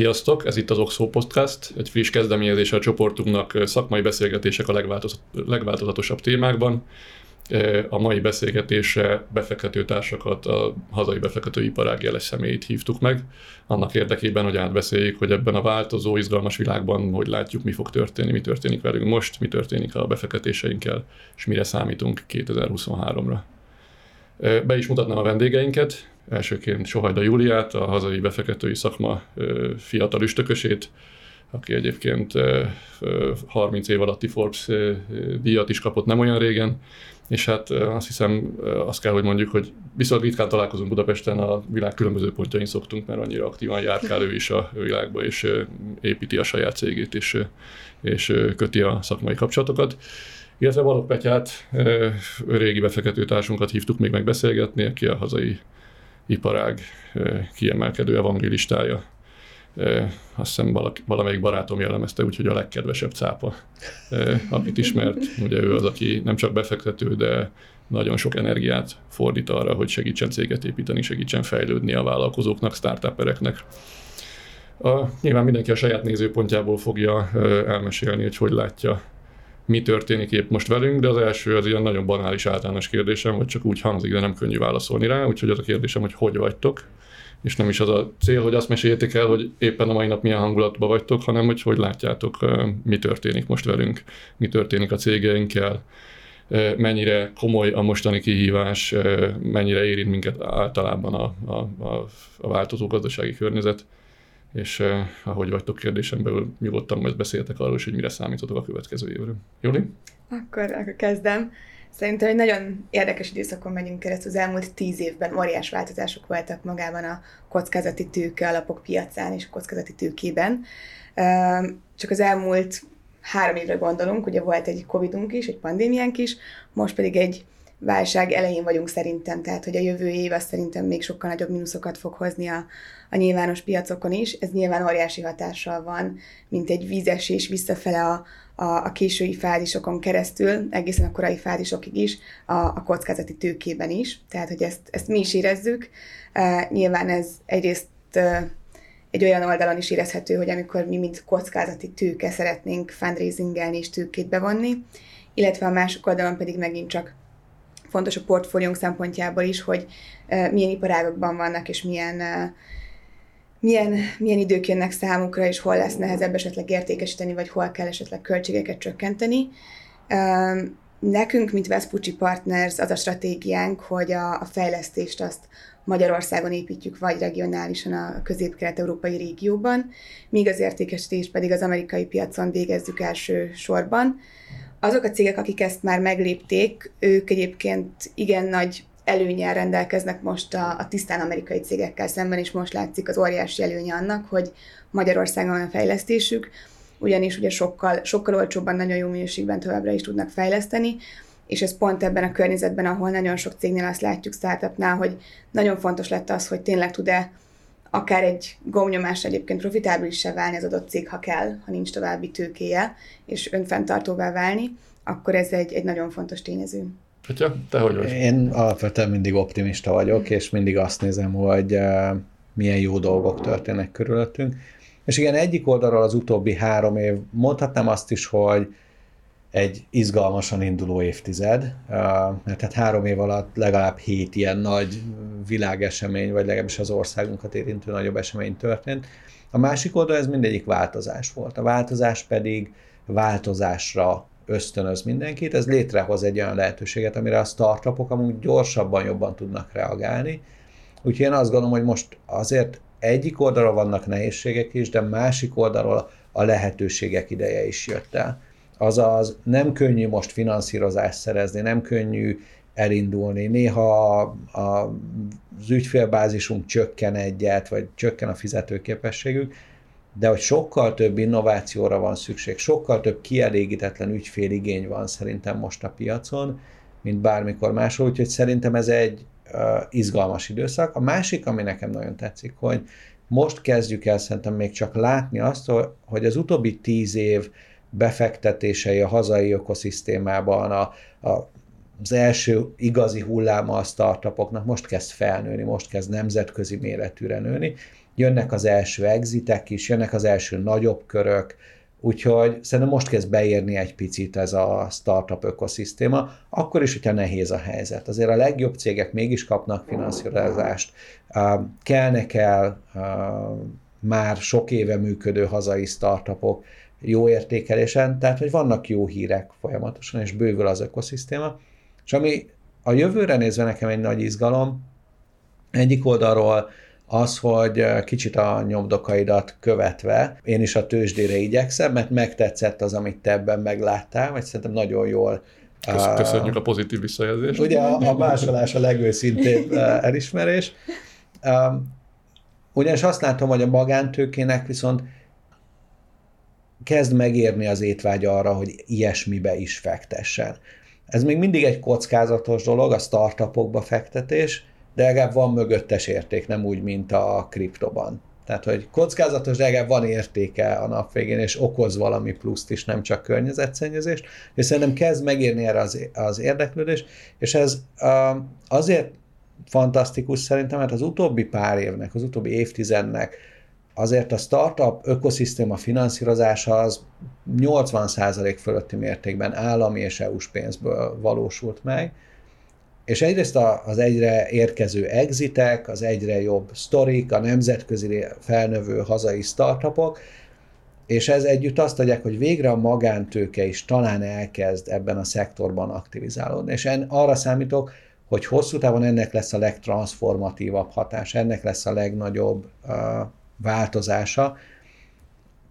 Sziasztok, ez itt az Oxo Podcast, egy friss kezdeményezés a csoportunknak szakmai beszélgetések a legváltozatosabb témákban. A mai beszélgetésre befektető társakat, a hazai befektetőiparág jeles személyét hívtuk meg, annak érdekében, hogy átbeszéljük, hogy ebben a változó, izgalmas világban, hogy látjuk, mi fog történni, mi történik velünk most, mi történik a befektetéseinkkel, és mire számítunk 2023-ra. Be is mutatnám a vendégeinket. Elsőként Sohajda Júliát, a hazai befektetői szakma fiatal üstökösét, aki egyébként 30 év alatti Forbes díjat is kapott nem olyan régen, és hát azt hiszem, azt kell, hogy mondjuk, hogy viszont ritkán találkozunk Budapesten, a világ különböző pontjain szoktunk, mert annyira aktívan járkál ő is a világba, és építi a saját cégét, és, és köti a szakmai kapcsolatokat. Illetve Balogh Petyát, régi befektetőtársunkat hívtuk még megbeszélgetni, aki a hazai iparág kiemelkedő evangélistája. Azt hiszem valamelyik barátom jellemezte, úgyhogy a legkedvesebb cápa, akit ismert. Ugye ő az, aki nem csak befektető, de nagyon sok energiát fordít arra, hogy segítsen céget építeni, segítsen fejlődni a vállalkozóknak, startupereknek. A, nyilván mindenki a saját nézőpontjából fogja elmesélni, hogy hogy látja mi történik épp most velünk, de az első az ilyen nagyon banális általános kérdésem, vagy csak úgy hangzik, de nem könnyű válaszolni rá, úgyhogy az a kérdésem, hogy hogy vagytok, és nem is az a cél, hogy azt meséljétek el, hogy éppen a mai nap milyen hangulatban vagytok, hanem hogy hogy látjátok, mi történik most velünk, mi történik a cégeinkkel, mennyire komoly a mostani kihívás, mennyire érint minket általában a, a, a, a változó gazdasági környezet és uh, ahogy vagytok kérdésen belül, nyugodtan majd beszéltek arról is, hogy mire számítotok a következő évre. Juli? Akkor, akkor kezdem. Szerintem egy nagyon érdekes időszakon megyünk keresztül. Az elmúlt tíz évben óriás változások voltak magában a kockázati tőke alapok piacán és a kockázati tőkében. Csak az elmúlt három évre gondolunk, ugye volt egy Covidunk is, egy pandémiánk is, most pedig egy válság elején vagyunk szerintem, tehát hogy a jövő év az szerintem még sokkal nagyobb mínuszokat fog hozni a, a nyilvános piacokon is. Ez nyilván óriási hatással van, mint egy vízesés visszafele a, a, a késői fázisokon keresztül, egészen a korai fázisokig is, a, a kockázati tőkében is. Tehát, hogy ezt, ezt mi is érezzük. Uh, nyilván ez egyrészt uh, egy olyan oldalon is érezhető, hogy amikor mi, mint kockázati tőke szeretnénk fundraisingelni és tőkét bevonni, illetve a másik oldalon pedig megint csak fontos a portfóliónk szempontjából is, hogy milyen iparágokban vannak, és milyen, milyen, milyen idők jönnek számukra, és hol lesz nehezebb esetleg értékesíteni, vagy hol kell esetleg költségeket csökkenteni. Nekünk, mint Vespucci Partners, az a stratégiánk, hogy a, a fejlesztést azt Magyarországon építjük, vagy regionálisan a közép-kelet-európai régióban, míg az értékesítést pedig az amerikai piacon végezzük első sorban azok a cégek, akik ezt már meglépték, ők egyébként igen nagy előnyel rendelkeznek most a, a tisztán amerikai cégekkel szemben, és most látszik az óriási előnye annak, hogy Magyarországon a fejlesztésük, ugyanis ugye sokkal, sokkal olcsóbban, nagyon jó minőségben továbbra is tudnak fejleszteni, és ez pont ebben a környezetben, ahol nagyon sok cégnél azt látjuk startupnál, hogy nagyon fontos lett az, hogy tényleg tud-e akár egy gomnyomás egyébként profitábilis se válni az adott cég, ha kell, ha nincs további tőkéje, és önfenntartóvá válni, akkor ez egy, egy nagyon fontos tényező. Petya, te hogy vagy? Én alapvetően mindig optimista vagyok, és mindig azt nézem, hogy uh, milyen jó dolgok történnek körülöttünk. És igen, egyik oldalról az utóbbi három év, mondhatnám azt is, hogy egy izgalmasan induló évtized, mert tehát három év alatt legalább hét ilyen nagy világesemény, vagy legalábbis az országunkat érintő nagyobb esemény történt. A másik oldal ez mindegyik változás volt. A változás pedig változásra ösztönöz mindenkit, ez létrehoz egy olyan lehetőséget, amire a startupok amúgy gyorsabban, jobban tudnak reagálni. Úgyhogy én azt gondolom, hogy most azért egyik oldalról vannak nehézségek is, de másik oldalról a lehetőségek ideje is jött el. Azaz nem könnyű most finanszírozást szerezni, nem könnyű elindulni. Néha az ügyfélbázisunk csökken egyet, vagy csökken a fizetőképességük, de hogy sokkal több innovációra van szükség, sokkal több kielégítetlen ügyféligény van szerintem most a piacon, mint bármikor máshol, úgyhogy szerintem ez egy izgalmas időszak. A másik, ami nekem nagyon tetszik, hogy most kezdjük el szerintem még csak látni azt, hogy az utóbbi tíz év befektetései a hazai ökoszisztémában, a, a az első igazi hulláma a startupoknak most kezd felnőni, most kezd nemzetközi méretűre nőni. Jönnek az első exitek is, jönnek az első nagyobb körök, Úgyhogy szerintem most kezd beérni egy picit ez a startup ökoszisztéma, akkor is, hogyha nehéz a helyzet. Azért a legjobb cégek mégis kapnak finanszírozást, kelnek el már sok éve működő hazai startupok jó értékelésen, tehát hogy vannak jó hírek folyamatosan, és bővül az ökoszisztéma. És ami a jövőre nézve nekem egy nagy izgalom, egyik oldalról az, hogy kicsit a nyomdokaidat követve, én is a tőzsdére igyekszem, mert megtetszett az, amit te ebben megláttál, vagy szerintem nagyon jól Köszönjük a pozitív visszajelzést. Ugye a, a másolás a legőszintébb elismerés. Ugyanis azt látom, hogy a magántőkének viszont kezd megérni az étvágy arra, hogy ilyesmibe is fektessen. Ez még mindig egy kockázatos dolog, a startupokba fektetés, de legalább van mögöttes érték, nem úgy, mint a kriptoban. Tehát, hogy kockázatos, de legalább van értéke a nap végén, és okoz valami pluszt is, nem csak környezetszennyezést, és szerintem kezd megérni erre az, az érdeklődés, és ez azért fantasztikus szerintem, mert az utóbbi pár évnek, az utóbbi évtizednek azért a startup ökoszisztéma finanszírozása az 80% fölötti mértékben állami és EU-s pénzből valósult meg, és egyrészt az egyre érkező exitek, az egyre jobb sztorik, a nemzetközi felnövő hazai startupok, és ez együtt azt adják, hogy végre a magántőke is talán elkezd ebben a szektorban aktivizálódni. És en, arra számítok, hogy hosszú távon ennek lesz a legtransformatívabb hatás, ennek lesz a legnagyobb uh, változása,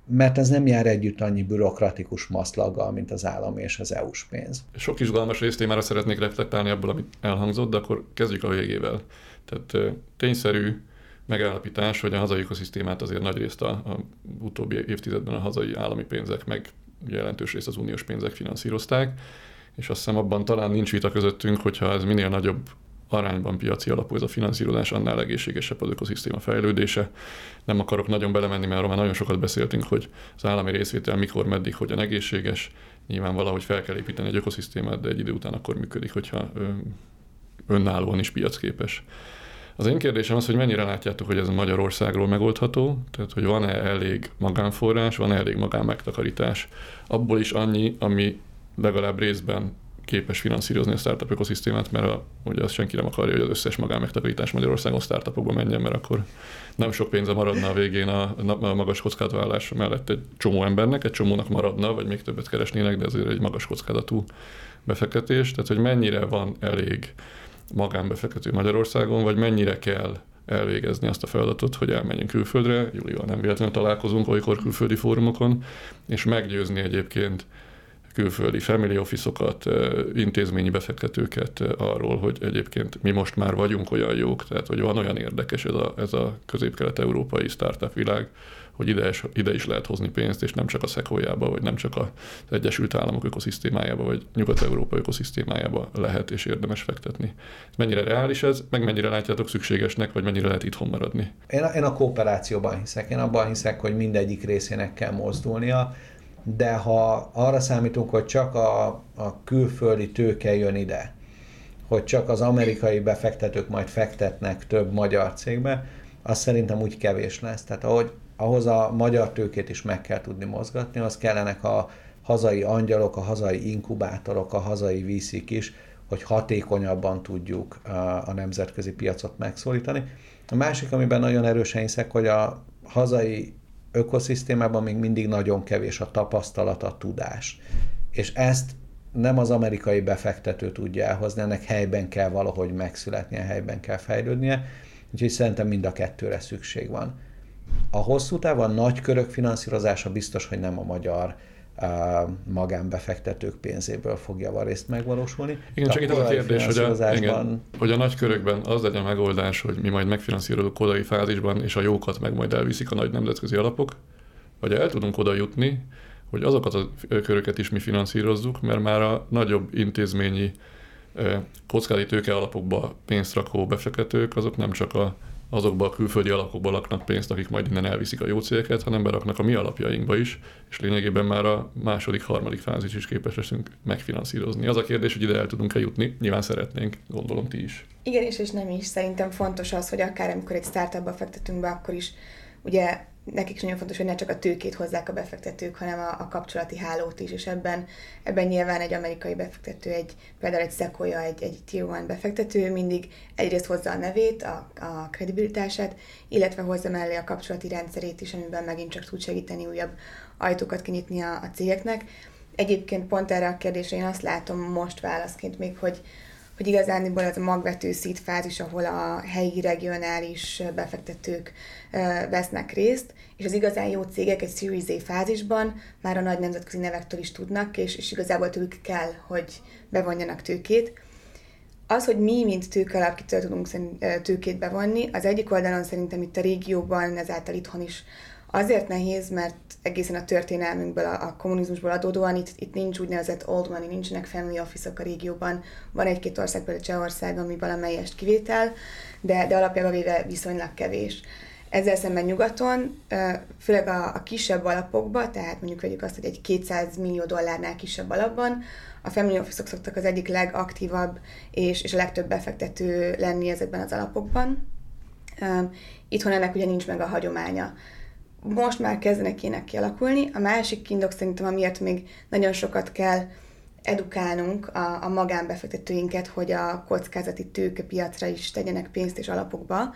mert ez nem jár együtt annyi bürokratikus maszlaggal, mint az állam és az EU-s pénz. Sok izgalmas résztémára szeretnék reflektálni ebből, amit elhangzott, de akkor kezdjük a végével. Tehát tényszerű megállapítás, hogy a hazai ökoszisztémát azért nagy részt a, a utóbbi évtizedben a hazai állami pénzek, meg jelentős részt az uniós pénzek finanszírozták, és azt hiszem abban talán nincs vita közöttünk, hogyha ez minél nagyobb arányban piaci alapú ez a finanszírozás, annál egészségesebb az ökoszisztéma fejlődése. Nem akarok nagyon belemenni, mert arról már nagyon sokat beszéltünk, hogy az állami részvétel mikor, meddig, hogyan egészséges. Nyilván valahogy fel kell építeni egy ökoszisztémát, de egy idő után akkor működik, hogyha önállóan is piacképes. Az én kérdésem az, hogy mennyire látjátok, hogy ez Magyarországról megoldható, tehát hogy van-e elég magánforrás, van-e elég magánmegtakarítás, abból is annyi, ami legalább részben képes finanszírozni a startup ökoszisztémát, mert a, ugye azt senki nem akarja, hogy az összes magánmegtakarítás Magyarországon startupokba menjen, mert akkor nem sok pénze maradna a végén a, a magas kockázatvállalás mellett egy csomó embernek, egy csomónak maradna, vagy még többet keresnének, de azért egy magas kockázatú befektetés. Tehát, hogy mennyire van elég magánbefektető Magyarországon, vagy mennyire kell elvégezni azt a feladatot, hogy elmenjünk külföldre, Júlival nem véletlenül találkozunk olykor külföldi fórumokon, és meggyőzni egyébként külföldi family office-okat, intézményi befektetőket arról, hogy egyébként mi most már vagyunk olyan jók, tehát hogy van olyan érdekes ez a, ez a közép-kelet-európai startup világ, hogy ide is, ide is lehet hozni pénzt, és nem csak a Szekójába, vagy nem csak az Egyesült Államok ökoszisztémájába, vagy Nyugat-Európa ökoszisztémájába lehet és érdemes fektetni. Mennyire reális ez, meg mennyire látjátok szükségesnek, vagy mennyire lehet itthon maradni? Én a, én a kooperációban hiszek. Én abban hiszek, hogy mindegyik részének kell mozdulnia de ha arra számítunk, hogy csak a, a külföldi tőke jön ide, hogy csak az amerikai befektetők majd fektetnek több magyar cégbe, az szerintem úgy kevés lesz. Tehát ahogy, ahhoz a magyar tőkét is meg kell tudni mozgatni, az kellenek a hazai angyalok, a hazai inkubátorok, a hazai vízik is, hogy hatékonyabban tudjuk a nemzetközi piacot megszólítani. A másik, amiben nagyon erősen hiszek, hogy a hazai ökoszisztémában még mindig nagyon kevés a tapasztalat, a tudás. És ezt nem az amerikai befektető tudja elhozni, ennek helyben kell valahogy megszületnie, helyben kell fejlődnie, úgyhogy szerintem mind a kettőre szükség van. A hosszú távon nagy körök finanszírozása biztos, hogy nem a magyar magánbefektetők pénzéből fog javarészt megvalósulni. Igen, csak itt a kérdés, hogy a, igen, hogy a nagy körökben az legyen a megoldás, hogy mi majd megfinanszírozunk kodai fázisban, és a jókat meg majd elviszik a nagy nemzetközi alapok, vagy el tudunk oda jutni, hogy azokat a köröket is mi finanszírozzuk, mert már a nagyobb intézményi kockázati tőke alapokba pénzt rakó befektetők, azok nem csak a azokba a külföldi alapokba laknak pénzt, akik majd innen elviszik a jó cégeket, hanem beraknak a mi alapjainkba is, és lényegében már a második, harmadik fázis is képes leszünk megfinanszírozni. Az a kérdés, hogy ide el tudunk-e jutni, nyilván szeretnénk, gondolom ti is. Igen, és, és nem is. Szerintem fontos az, hogy akár amikor egy startupba fektetünk be, akkor is ugye nekik is nagyon fontos, hogy ne csak a tőkét hozzák a befektetők, hanem a, a kapcsolati hálót is, és ebben, ebben nyilván egy amerikai befektető, egy, például egy Sequoia, egy, egy Tier 1 befektető mindig egyrészt hozza a nevét, a, a kredibilitását, illetve hozza mellé a kapcsolati rendszerét is, amiben megint csak tud segíteni újabb ajtókat kinyitni a, a cégeknek. Egyébként pont erre a kérdésre én azt látom most válaszként még, hogy, hogy igazániból az a magvető szít fázis, ahol a helyi regionális befektetők vesznek részt, és az igazán jó cégek egy Series A fázisban már a nagy nemzetközi nevektől is tudnak, és, és igazából tőlük kell, hogy bevonjanak tőkét. Az, hogy mi, mint tőkalap, kitől tudunk tőkét bevonni, az egyik oldalon szerintem itt a régióban, ezáltal itthon is Azért nehéz, mert egészen a történelmünkből, a, a kommunizmusból adódóan itt, itt nincs úgynevezett old money, nincsenek family office a régióban. Van egy-két ország, például Csehország, ami valamelyest kivétel, de, de alapjában véve viszonylag kevés. Ezzel szemben nyugaton, főleg a, a kisebb alapokban, tehát mondjuk vegyük azt, hogy egy 200 millió dollárnál kisebb alapban, a family office szoktak az egyik legaktívabb és, és a legtöbb befektető lenni ezekben az alapokban. Itthon ennek ugye nincs meg a hagyománya most már kezdenek ének kialakulni. A másik kindok szerintem, amiért még nagyon sokat kell edukálnunk a, a magánbefektetőinket, hogy a kockázati tőkepiacra is tegyenek pénzt és alapokba,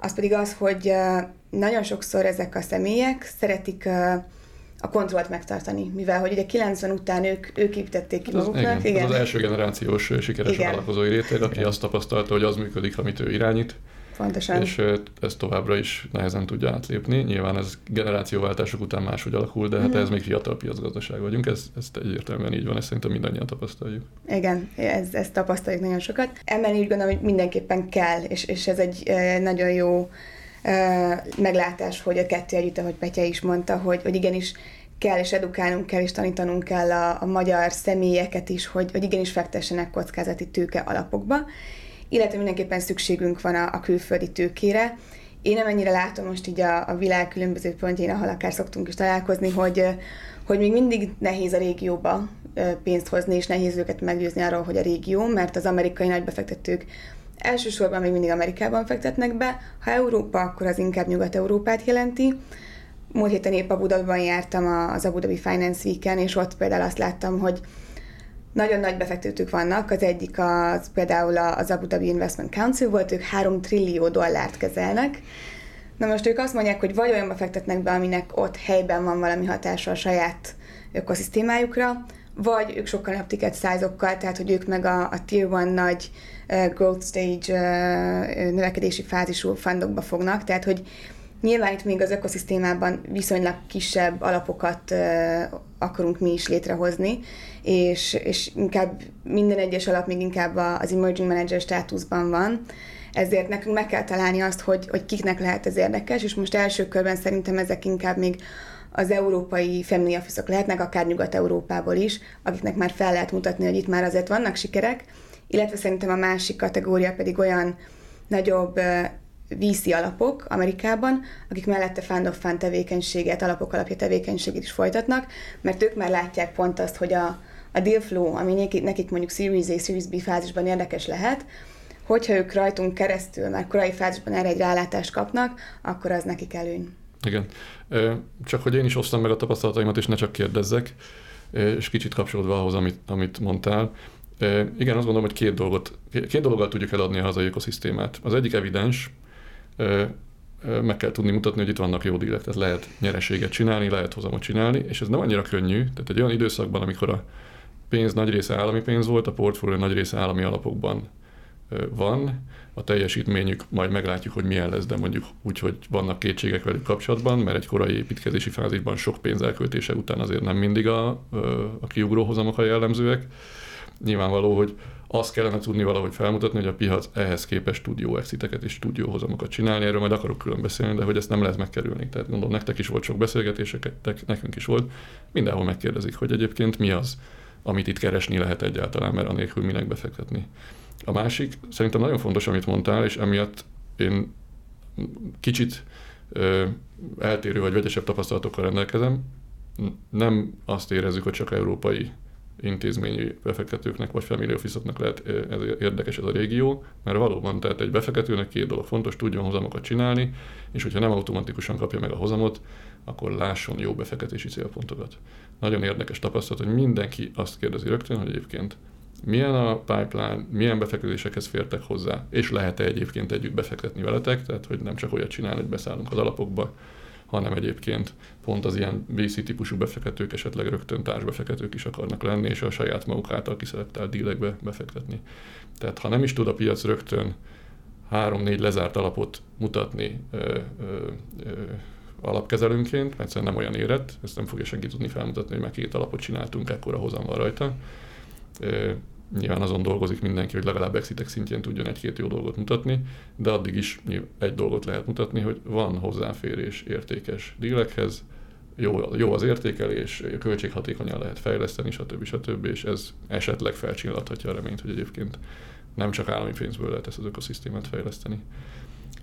az pedig az, hogy nagyon sokszor ezek a személyek szeretik a kontrollt megtartani, mivel hogy ugye 90 után ők, ők építették ki maguknak. Igen, igen. Az, az első generációs sikeres igen. vállalkozói réteg, aki azt tapasztalta, hogy az működik, amit ő irányít, Pontosan. És ez továbbra is nehezen tudja átlépni. Nyilván ez generációváltások után máshogy alakul, de hát mm. ez még fiatal piacgazdaság vagyunk, ez, ez egyértelműen így van, ezt szerintem mindannyian tapasztaljuk. Igen, ez, ezt tapasztaljuk nagyon sokat. Emellé úgy gondolom, hogy mindenképpen kell, és, és ez egy nagyon jó meglátás, hogy a kettő együtt, ahogy Petya is mondta, hogy, hogy igenis kell, és edukálnunk kell, és tanítanunk kell a, a magyar személyeket is, hogy, hogy igenis fektessenek kockázati tőke alapokba, illetve mindenképpen szükségünk van a, a külföldi tőkére. Én nem ennyire látom most így a, a világ különböző pontjain, ahol akár szoktunk is találkozni, hogy, hogy még mindig nehéz a régióba pénzt hozni, és nehéz őket meggyőzni arról, hogy a régió, mert az amerikai nagybefektetők elsősorban még mindig Amerikában fektetnek be, ha Európa, akkor az inkább Nyugat-Európát jelenti. Múlt héten épp Abu Dhabiban jártam az Abu Dhabi Finance Week-en, és ott például azt láttam, hogy nagyon nagy befektetők vannak, az egyik az például az Abu Dhabi Investment Council volt, ők 3 trillió dollárt kezelnek, Na most ők azt mondják, hogy vagy olyanba fektetnek be, aminek ott helyben van valami hatása a saját ökoszisztémájukra, vagy ők sokkal nagyobb ticket százokkal, tehát hogy ők meg a, a Tier 1 nagy uh, growth stage uh, növekedési fázisú fundokba fognak, tehát hogy Nyilván itt még az ökoszisztémában viszonylag kisebb alapokat uh, akarunk mi is létrehozni, és, és inkább minden egyes alap még inkább az emerging manager státuszban van, ezért nekünk meg kell találni azt, hogy, hogy kiknek lehet ez érdekes, és most első körben szerintem ezek inkább még az európai family office lehetnek, akár Nyugat-Európából is, akiknek már fel lehet mutatni, hogy itt már azért vannak sikerek, illetve szerintem a másik kategória pedig olyan nagyobb VC alapok Amerikában, akik mellette fund of fund tevékenységet, alapok alapja tevékenységet is folytatnak, mert ők már látják pont azt, hogy a, a deal flow, ami nekik, mondjuk Series A, Series B fázisban érdekes lehet, hogyha ők rajtunk keresztül már korai fázisban erre egy rálátást kapnak, akkor az nekik előny. Igen. Csak hogy én is osztam meg a tapasztalataimat, és ne csak kérdezzek, és kicsit kapcsolódva ahhoz, amit, amit mondtál. Igen, azt gondolom, hogy két dolgot, két dologgal tudjuk eladni a hazai ökoszisztémát. Az egyik evidens, meg kell tudni mutatni, hogy itt vannak jó dílek, tehát lehet nyereséget csinálni, lehet hozamot csinálni, és ez nem annyira könnyű. Tehát egy olyan időszakban, amikor a pénz nagy része állami pénz volt, a portfólió nagy része állami alapokban van, a teljesítményük majd meglátjuk, hogy milyen lesz, de mondjuk úgy, hogy vannak kétségek velük kapcsolatban, mert egy korai építkezési fázisban sok pénz elköltése után azért nem mindig a, a kiugró hozamok a jellemzőek. Nyilvánvaló, hogy azt kellene tudni valahogy felmutatni, hogy a piac ehhez képest tud jó exiteket és tud jó hozamokat csinálni, erről majd akarok külön beszélni, de hogy ezt nem lehet megkerülni. Tehát gondolom, nektek is volt sok beszélgetések, nekünk is volt. Mindenhol megkérdezik, hogy egyébként mi az, amit itt keresni lehet egyáltalán, mert anélkül minek befektetni. A másik, szerintem nagyon fontos, amit mondtál, és emiatt én kicsit ö, eltérő vagy vegyesebb tapasztalatokkal rendelkezem. Nem azt érezzük, hogy csak európai intézményi befektetőknek vagy family office lehet ez érdekes ez a régió, mert valóban tehát egy befektetőnek két dolog fontos, tudjon hozamokat csinálni, és hogyha nem automatikusan kapja meg a hozamot, akkor lásson jó befektetési célpontokat. Nagyon érdekes tapasztalat, hogy mindenki azt kérdezi rögtön, hogy egyébként milyen a pipeline, milyen befektetésekhez fértek hozzá, és lehet-e egyébként együtt befektetni veletek, tehát hogy nem csak olyat csinálni, hogy beszállunk az alapokba, hanem egyébként pont az ilyen VC típusú befektetők esetleg rögtön társbefektetők is akarnak lenni, és a saját maguk által kiszeretelt dílekbe befektetni. Tehát ha nem is tud a piac rögtön három-négy lezárt alapot mutatni ö, ö, ö, alapkezelőnként, mert nem olyan érett, ezt nem fogja senki tudni felmutatni, hogy már két alapot csináltunk, ekkora hozam van rajta. Nyilván azon dolgozik mindenki, hogy legalább exitek szintjén tudjon egy-két jó dolgot mutatni, de addig is egy dolgot lehet mutatni, hogy van hozzáférés értékes dílekhez, jó, jó az értékelés, költséghatékonyan lehet fejleszteni, stb. stb. és ez esetleg felcsillathatja a reményt, hogy egyébként nem csak állami pénzből lehet ezt az ökoszisztémát fejleszteni.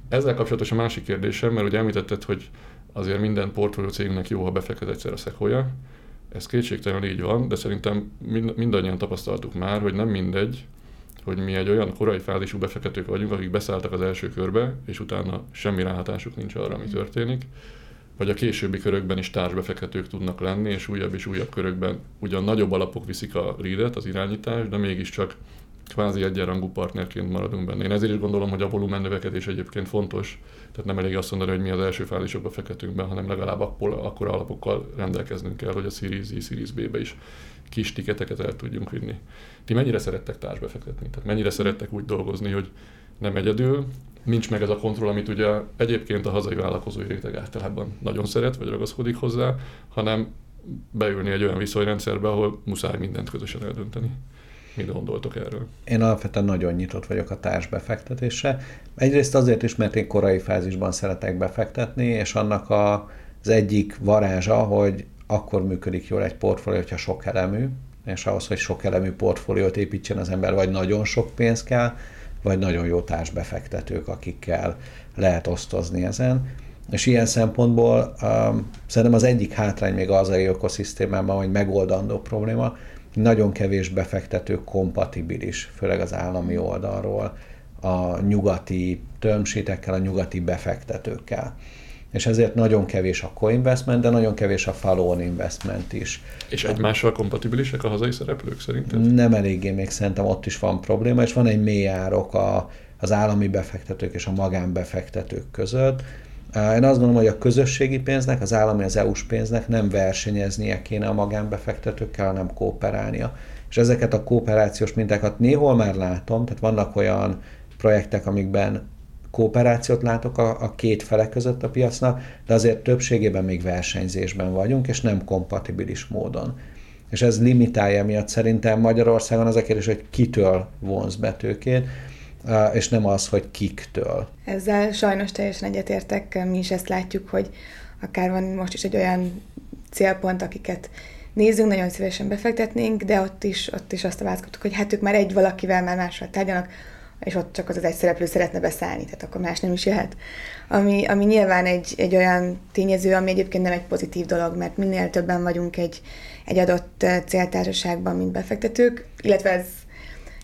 Ezzel kapcsolatos a másik kérdésem, mert ugye említetted, hogy azért minden portfólió cégnek jó, ha befektet egyszer a Sequoia. Ez kétségtelenül így van, de szerintem mind, mindannyian tapasztaltuk már, hogy nem mindegy, hogy mi egy olyan korai fázisú befektetők vagyunk, akik beszálltak az első körbe, és utána semmi ráhatásuk nincs arra, ami történik, vagy a későbbi körökben is társbefektetők tudnak lenni, és újabb és újabb körökben ugyan nagyobb alapok viszik a leadet, az irányítást, de mégiscsak kvázi egyenrangú partnerként maradunk benne. Én ezért is gondolom, hogy a volumen növekedés egyébként fontos, tehát nem elég azt mondani, hogy mi az első fázisokba fektetünk be, hanem legalább akkor alapokkal rendelkeznünk kell, hogy a Series E, Series B-be is kis tiketeket el tudjunk vinni. Ti mennyire szerettek társbefektetni? Tehát mennyire szerettek úgy dolgozni, hogy nem egyedül, nincs meg ez a kontroll, amit ugye egyébként a hazai vállalkozói réteg általában nagyon szeret, vagy ragaszkodik hozzá, hanem beülni egy olyan viszonyrendszerbe, ahol muszáj mindent közösen eldönteni. Mit gondoltok erről? Én alapvetően nagyon nyitott vagyok a társbefektetésre. Egyrészt azért is, mert én korai fázisban szeretek befektetni, és annak a, az egyik varázsa, hogy akkor működik jól egy portfólió, hogyha sok elemű, és ahhoz, hogy sok elemű portfóliót építsen az ember, vagy nagyon sok pénz kell, vagy nagyon jó társbefektetők, akikkel lehet osztozni ezen. És ilyen szempontból um, szerintem az egyik hátrány még az a ökoszisztémában, hogy megoldandó probléma, nagyon kevés befektető kompatibilis, főleg az állami oldalról, a nyugati tömsétekkel, a nyugati befektetőkkel. És ezért nagyon kevés a co-investment, de nagyon kevés a follow investment is. És egymással kompatibilisek a hazai szereplők szerinted? Nem eléggé, még szerintem ott is van probléma, és van egy mély árok a, az állami befektetők és a magánbefektetők között, én azt gondolom, hogy a közösségi pénznek, az állami, az EU-s pénznek nem versenyeznie kéne a magánbefektetőkkel, hanem kooperálnia. És ezeket a kooperációs mintákat néhol már látom, tehát vannak olyan projektek, amikben kooperációt látok a, a két fele között a piacnak, de azért többségében még versenyzésben vagyunk, és nem kompatibilis módon. És ez limitálja miatt szerintem Magyarországon az a kérdés, hogy kitől vonz betőkét, és nem az, hogy kiktől. Ezzel sajnos teljesen egyetértek, mi is ezt látjuk, hogy akár van most is egy olyan célpont, akiket nézzünk, nagyon szívesen befektetnénk, de ott is, ott is azt választottuk, hogy hát ők már egy valakivel már mással tárgyanak, és ott csak az az egy szereplő szeretne beszállni, tehát akkor más nem is jöhet. Ami, ami nyilván egy, egy olyan tényező, ami egyébként nem egy pozitív dolog, mert minél többen vagyunk egy, egy adott céltársaságban, mint befektetők, illetve ez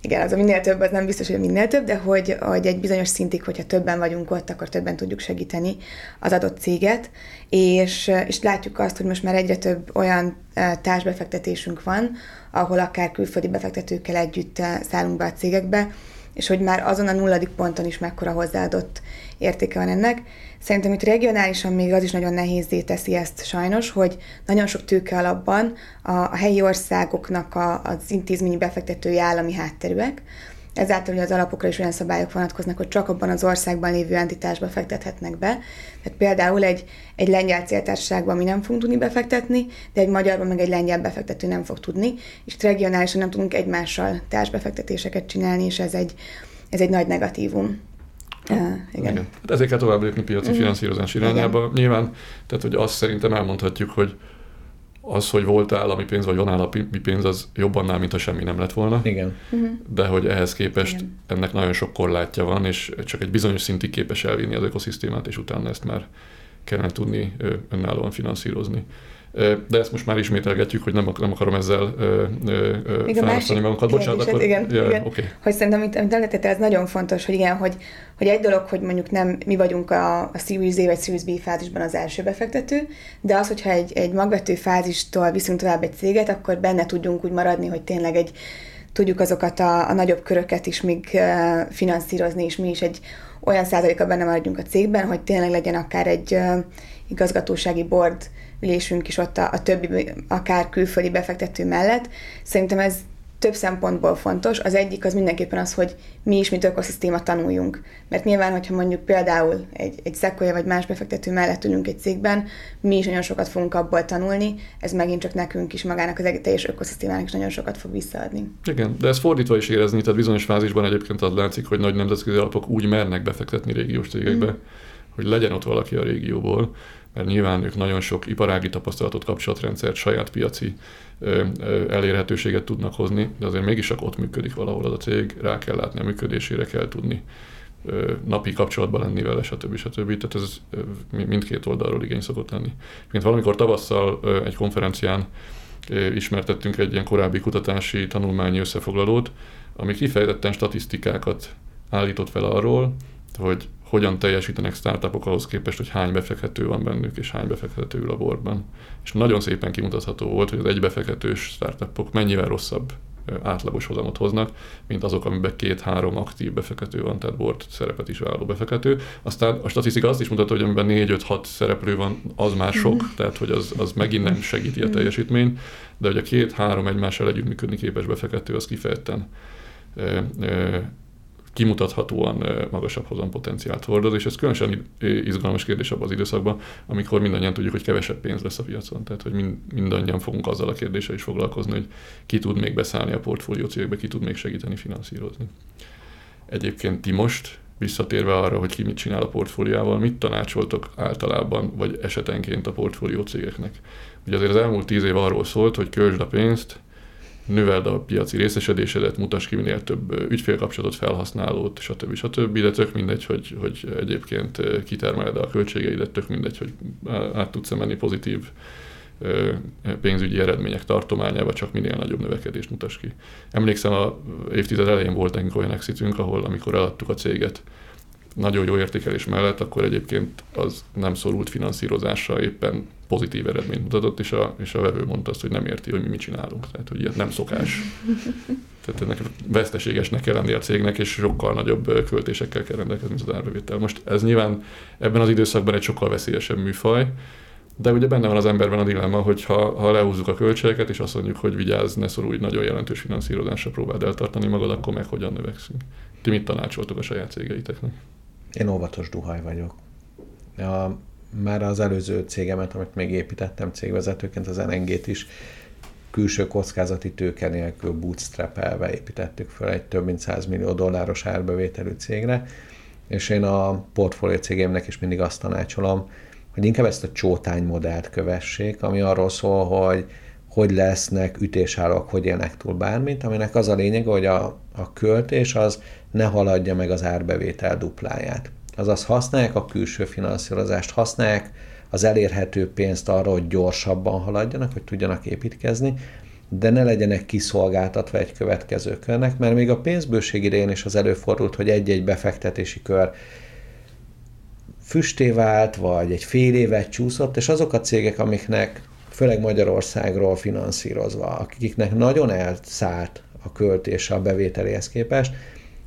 igen, az a minél több, az nem biztos, hogy minél több, de hogy, hogy egy bizonyos szintig, hogyha többen vagyunk ott, akkor többen tudjuk segíteni az adott céget, és, és látjuk azt, hogy most már egyre több olyan társbefektetésünk van, ahol akár külföldi befektetőkkel együtt szállunk be a cégekbe, és hogy már azon a nulladik ponton is mekkora hozzáadott értéke van ennek. Szerintem itt regionálisan még az is nagyon nehézé teszi ezt sajnos, hogy nagyon sok tőke alapban a, a helyi országoknak a, az intézményi befektetői állami hátterűek, Ezáltal hogy az alapokra is olyan szabályok vonatkoznak, hogy csak abban az országban lévő entitásba fektethetnek be. Tehát például egy, egy lengyel céltársaságban mi nem fogunk tudni befektetni, de egy magyarban meg egy lengyel befektető nem fog tudni, és regionálisan nem tudunk egymással társbefektetéseket csinálni, és ez egy, ez egy nagy negatívum. Uh, igen. igen. Hát ezért kell tovább lépni piaci uh-huh. finanszírozás irányába. Igen. Nyilván, tehát hogy azt szerintem elmondhatjuk, hogy az, hogy volt állami pénz, vagy van állami pénz, az jobban annál, mint ha semmi nem lett volna. Igen. De hogy ehhez képest Igen. ennek nagyon sok korlátja van, és csak egy bizonyos szintig képes elvinni az ökoszisztémát, és utána ezt már kellene tudni önállóan finanszírozni. De ezt most már ismételgetjük, hogy nem, nem akarom ezzel másik magunkat. Bocsánat, akkor... igen, ja, igen. Okay. hogy szerintem, amit, amit említettél, ez nagyon fontos, hogy igen, hogy, hogy egy dolog, hogy mondjuk nem mi vagyunk a, a Series A vagy Series B fázisban az első befektető, de az, hogyha egy, egy magvető fázistól viszünk tovább egy céget, akkor benne tudjunk úgy maradni, hogy tényleg egy tudjuk azokat a, a nagyobb köröket is még uh, finanszírozni, és mi is egy olyan százaléka benne maradjunk a cégben, hogy tényleg legyen akár egy uh, igazgatósági board ülésünk is ott a, a többi, akár külföldi befektető mellett. Szerintem ez több szempontból fontos. Az egyik az mindenképpen az, hogy mi is, mint ökoszisztéma tanuljunk. Mert nyilván, hogyha mondjuk például egy, egy Sequoia vagy más befektető mellett ülünk egy cégben, mi is nagyon sokat fogunk abból tanulni, ez megint csak nekünk is, magának az teljes ökoszisztémának is nagyon sokat fog visszaadni. Igen, de ez fordítva is érezni, tehát bizonyos fázisban egyébként az látszik, hogy nagy nemzetközi alapok úgy mernek befektetni régiós cégekbe, mm. hogy legyen ott valaki a régióból, mert nyilván ők nagyon sok iparági tapasztalatot, kapcsolatrendszert, saját piaci elérhetőséget tudnak hozni, de azért mégis csak ott működik valahol az a cég, rá kell látni a működésére, kell tudni napi kapcsolatban lenni vele, stb. stb. Tehát ez mindkét oldalról igény szokott lenni. Mint valamikor tavasszal egy konferencián ismertettünk egy ilyen korábbi kutatási tanulmányi összefoglalót, ami kifejezetten statisztikákat állított fel arról, hogy hogyan teljesítenek startupok ahhoz képest, hogy hány befektető van bennük, és hány befektető ül a boardban. És nagyon szépen kimutatható volt, hogy az egybefektetős startupok mennyivel rosszabb átlagos hozamot hoznak, mint azok, amiben két-három aktív befektető van, tehát board szerepet is vállaló befektető. Aztán a statisztika azt is mutatta, hogy amiben 4-5-6 szereplő van, az már sok, tehát hogy az, az megint nem segíti a teljesítményt, de hogy a két-három egymással együttműködni képes befektető, az kifejezetten ö, kimutathatóan magasabb hozampotenciált hordoz, és ez különösen izgalmas kérdés abban az időszakban, amikor mindannyian tudjuk, hogy kevesebb pénz lesz a piacon. Tehát, hogy mind, mindannyian fogunk azzal a kérdéssel is foglalkozni, hogy ki tud még beszállni a portfólió cégbe, ki tud még segíteni finanszírozni. Egyébként ti most, visszatérve arra, hogy ki mit csinál a portfóliával, mit tanácsoltok általában, vagy esetenként a portfólió cégeknek? Ugye azért az elmúlt tíz év arról szólt, hogy költsd a pénzt, növeld a piaci részesedésedet, mutass ki minél több ügyfélkapcsolatot, felhasználót, stb. stb. De tök mindegy, hogy, hogy egyébként kitermeled a költségeidet, tök mindegy, hogy át tudsz menni pozitív pénzügyi eredmények tartományába, csak minél nagyobb növekedést mutass ki. Emlékszem, a évtized elején volt nekünk olyan exitünk, ahol amikor eladtuk a céget, nagyon jó értékelés mellett, akkor egyébként az nem szorult finanszírozásra, éppen pozitív eredményt mutatott, és a, és a vevő mondta azt, hogy nem érti, hogy mi mit csinálunk. Tehát, hogy ilyet nem szokás. Tehát ennek veszteségesnek kell lenni a cégnek, és sokkal nagyobb költésekkel kell rendelkezni, mint az árbevétel. Most ez nyilván ebben az időszakban egy sokkal veszélyesebb műfaj, de ugye benne van az emberben a dilemma, hogy ha, ha lehúzzuk a költségeket, és azt mondjuk, hogy vigyázz, ne szorulj nagyon jelentős finanszírozásra, próbáld eltartani magad, akkor meg hogyan növekszünk. Ti mit tanácsoltok a saját cégeiteknek? Én óvatos duhaj vagyok. A, már az előző cégemet, amit még építettem cégvezetőként, az NNG-t is külső kockázati tőke nélkül bootstrap-elve építettük fel egy több mint 100 millió dolláros árbevételű cégre, és én a portfólió cégémnek is mindig azt tanácsolom, hogy inkább ezt a csótány modellt kövessék, ami arról szól, hogy hogy lesznek ütésállók, hogy élnek túl bármit, aminek az a lényeg, hogy a, a költés az ne haladja meg az árbevétel dupláját. Azaz használják a külső finanszírozást, használják az elérhető pénzt arra, hogy gyorsabban haladjanak, hogy tudjanak építkezni, de ne legyenek kiszolgáltatva egy következő körnek, mert még a pénzbőség idején is az előfordult, hogy egy-egy befektetési kör füsté vált, vagy egy fél évet csúszott, és azok a cégek, amiknek főleg Magyarországról finanszírozva, akiknek nagyon elszállt a költése a bevételéhez képest,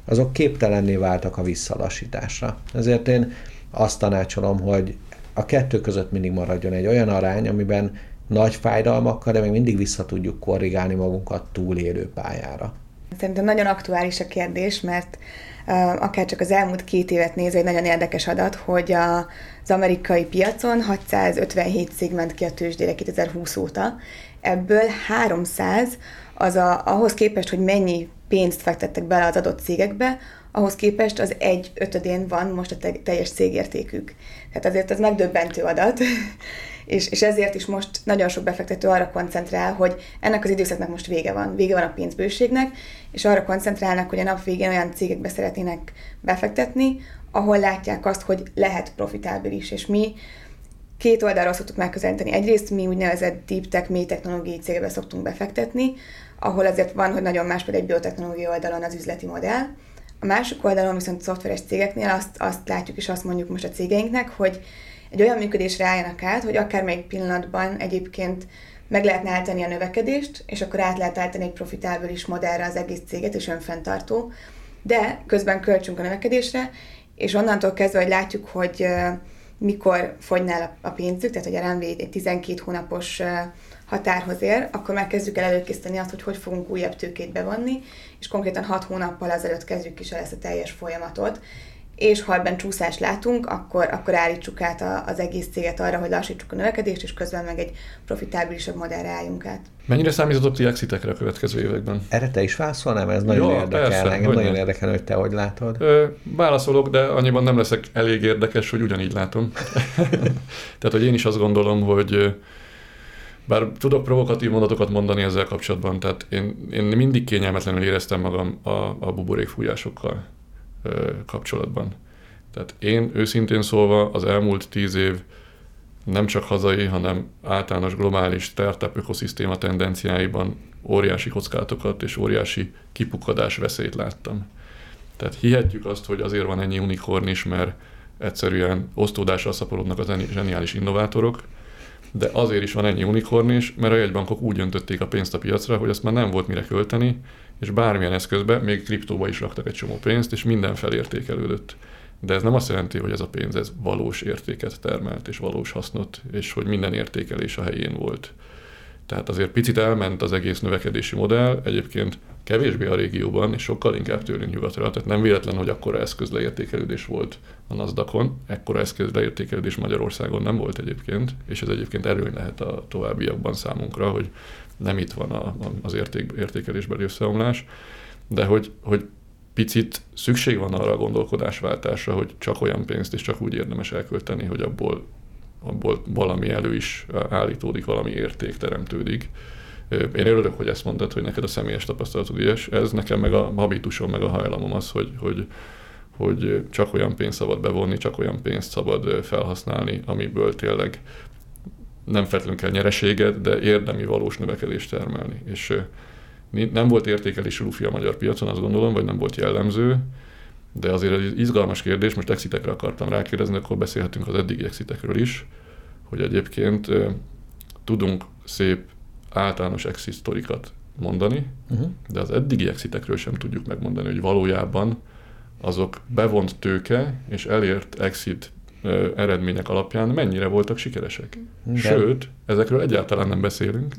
azok képtelenné váltak a visszalassításra. Ezért én azt tanácsolom, hogy a kettő között mindig maradjon egy olyan arány, amiben nagy fájdalmakkal, de még mindig vissza tudjuk korrigálni magunkat túlélő pályára. Szerintem nagyon aktuális a kérdés, mert uh, akár csak az elmúlt két évet nézve egy nagyon érdekes adat, hogy a, az amerikai piacon 657 cég ment ki a tőzsdére 2020 óta, ebből 300 az a, ahhoz képest, hogy mennyi pénzt fektettek bele az adott cégekbe, ahhoz képest az egy ötödén van most a teljes cégértékük. Tehát azért az megdöbbentő adat, és, és ezért is most nagyon sok befektető arra koncentrál, hogy ennek az időszaknak most vége van, vége van a pénzbőségnek, és arra koncentrálnak, hogy a nap végén olyan cégekbe szeretnének befektetni, ahol látják azt, hogy lehet profitábilis, és mi két oldalról szoktuk megközelíteni. Egyrészt mi úgynevezett deep tech, mély technológiai cégbe szoktunk befektetni, ahol azért van, hogy nagyon más például egy biotechnológiai oldalon az üzleti modell. A másik oldalon viszont szoftveres cégeknél azt, azt látjuk és azt mondjuk most a cégeinknek, hogy egy olyan működésre álljanak át, hogy akár még pillanatban egyébként meg lehetne állítani a növekedést, és akkor át lehet állítani egy profitábilis modellre az egész céget, és önfenntartó, de közben költsünk a növekedésre, és onnantól kezdve, hogy látjuk, hogy mikor fogyna el a pénzük, tehát hogy a RMV egy 12 hónapos határhoz ér, akkor már kezdjük el előkészíteni azt, hogy hogy fogunk újabb tőkét bevonni, és konkrétan 6 hónappal azelőtt kezdjük is el ezt a teljes folyamatot, és ha ebben csúszást látunk, akkor, akkor állítsuk át az egész céget arra, hogy lassítsuk a növekedést, és közben meg egy profitábilisabb modellre álljunk át. Mennyire számítotok ti exitekre a következő években? Erre te is válaszolnál, mert ez nagyon Jó, érdekel. Persze, Engem nagyon nem. érdekel, hogy te hogy látod. Ö, válaszolok, de annyiban nem leszek elég érdekes, hogy ugyanígy látom. Tehát, hogy én is azt gondolom, hogy bár tudok provokatív mondatokat mondani ezzel kapcsolatban, tehát én, én mindig kényelmetlenül éreztem magam a, a buborékfújásokkal kapcsolatban. Tehát én őszintén szólva az elmúlt tíz év nem csak hazai, hanem általános globális startup ökoszisztéma tendenciáiban óriási kockázatokat és óriási kipukadás veszélyt láttam. Tehát hihetjük azt, hogy azért van ennyi unikorn is, mert egyszerűen osztódásra szaporodnak az zseniális innovátorok, de azért is van ennyi unikorn is, mert a jegybankok úgy öntötték a pénzt a piacra, hogy azt már nem volt mire költeni, és bármilyen eszközbe, még kriptóba is raktak egy csomó pénzt, és minden felértékelődött. De ez nem azt jelenti, hogy ez a pénz ez valós értéket termelt, és valós hasznot, és hogy minden értékelés a helyén volt. Tehát azért picit elment az egész növekedési modell, egyébként kevésbé a régióban, és sokkal inkább tőlünk nyugatra. Tehát nem véletlen, hogy akkora eszközleértékelődés volt a NASDAQ-on, ekkora eszközleértékelődés Magyarországon nem volt egyébként, és ez egyébként erőny lehet a továbbiakban számunkra, hogy nem itt van a, az érték, értékelésbeli összeomlás, de hogy, hogy picit szükség van arra a gondolkodásváltásra, hogy csak olyan pénzt és csak úgy érdemes elkölteni, hogy abból, abból valami elő is állítódik, valami érték teremtődik. Én örülök, hogy ezt mondtad, hogy neked a személyes tapasztalatod ilyes. Ez nekem meg a habitusom, meg a hajlamom az, hogy, hogy, hogy csak olyan pénzt szabad bevonni, csak olyan pénzt szabad felhasználni, amiből tényleg nem feltétlenül kell nyereséget, de érdemi valós növekedést termelni. És nem volt értékelési lufi a magyar piacon, azt gondolom, vagy nem volt jellemző, de azért egy izgalmas kérdés, most exitekre akartam rákérdezni, akkor beszélhetünk az eddigi exitekről is, hogy egyébként tudunk szép általános exit sztorikat mondani, uh-huh. de az eddigi exitekről sem tudjuk megmondani, hogy valójában azok bevont tőke és elért exit eredmények alapján mennyire voltak sikeresek. De. Sőt, ezekről egyáltalán nem beszélünk.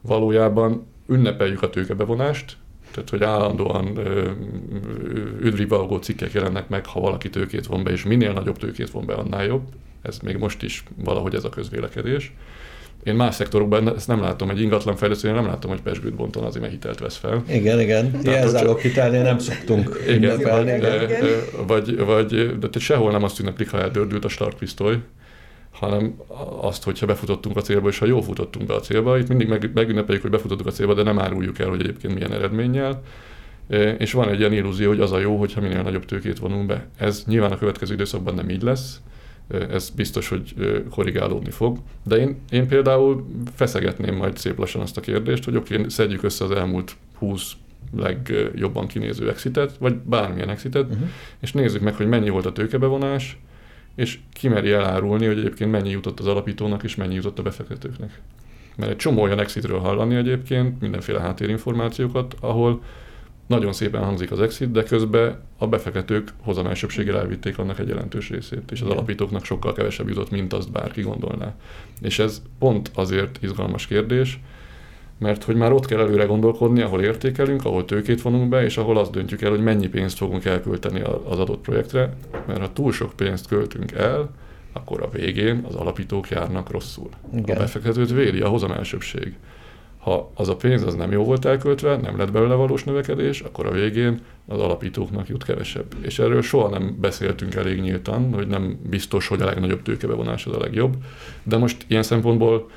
Valójában ünnepeljük a tőkebevonást, tehát hogy állandóan üdvrivalgó cikkek jelennek meg, ha valaki tőkét von be, és minél nagyobb tőkét von be, annál jobb. Ez még most is valahogy ez a közvélekedés. Én más szektorokban ezt nem látom, egy ingatlan fejlesztőnél nem látom, hogy pesgőt bonton azért, mert hitelt vesz fel. Igen, igen. Jelzálók hitelnél nem szoktunk igen. Igen, igen. Vagy, vagy, de sehol nem azt ünneplik, ha eldördült a startpisztoly, hanem azt, hogyha befutottunk a célba, és ha jól futottunk be a célba. Itt mindig meg, megünnepeljük, hogy befutottunk a célba, de nem áruljuk el, hogy egyébként milyen eredménnyel. És van egy ilyen illúzió, hogy az a jó, hogyha minél nagyobb tőkét vonunk be. Ez nyilván a következő időszakban nem így lesz, ez biztos, hogy korrigálódni fog. De én, én például feszegetném majd szép lassan azt a kérdést, hogy oké, okay, szedjük össze az elmúlt 20 legjobban kinéző exitet, vagy bármilyen exitet, uh-huh. és nézzük meg, hogy mennyi volt a tőkebevonás, és ki meri elárulni, hogy egyébként mennyi jutott az alapítónak, és mennyi jutott a befektetőknek. Mert egy csomó olyan exitről hallani egyébként, mindenféle háttérinformációkat, ahol nagyon szépen hangzik az exit, de közben a befektetők hozamelsőbbséggel elvitték annak egy jelentős részét, és az alapítóknak sokkal kevesebb jutott, mint azt bárki gondolná. És ez pont azért izgalmas kérdés, mert hogy már ott kell előre gondolkodni, ahol értékelünk, ahol tőkét vonunk be, és ahol azt döntjük el, hogy mennyi pénzt fogunk elkölteni az adott projektre, mert ha túl sok pénzt költünk el, akkor a végén az alapítók járnak rosszul. Igen. A befektetőt védi a hozamelsőbbség Ha az a pénz az nem jó volt elköltve, nem lett belőle valós növekedés, akkor a végén az alapítóknak jut kevesebb. És erről soha nem beszéltünk elég nyíltan, hogy nem biztos, hogy a legnagyobb tőkebevonás az a legjobb. De most ilyen szempontból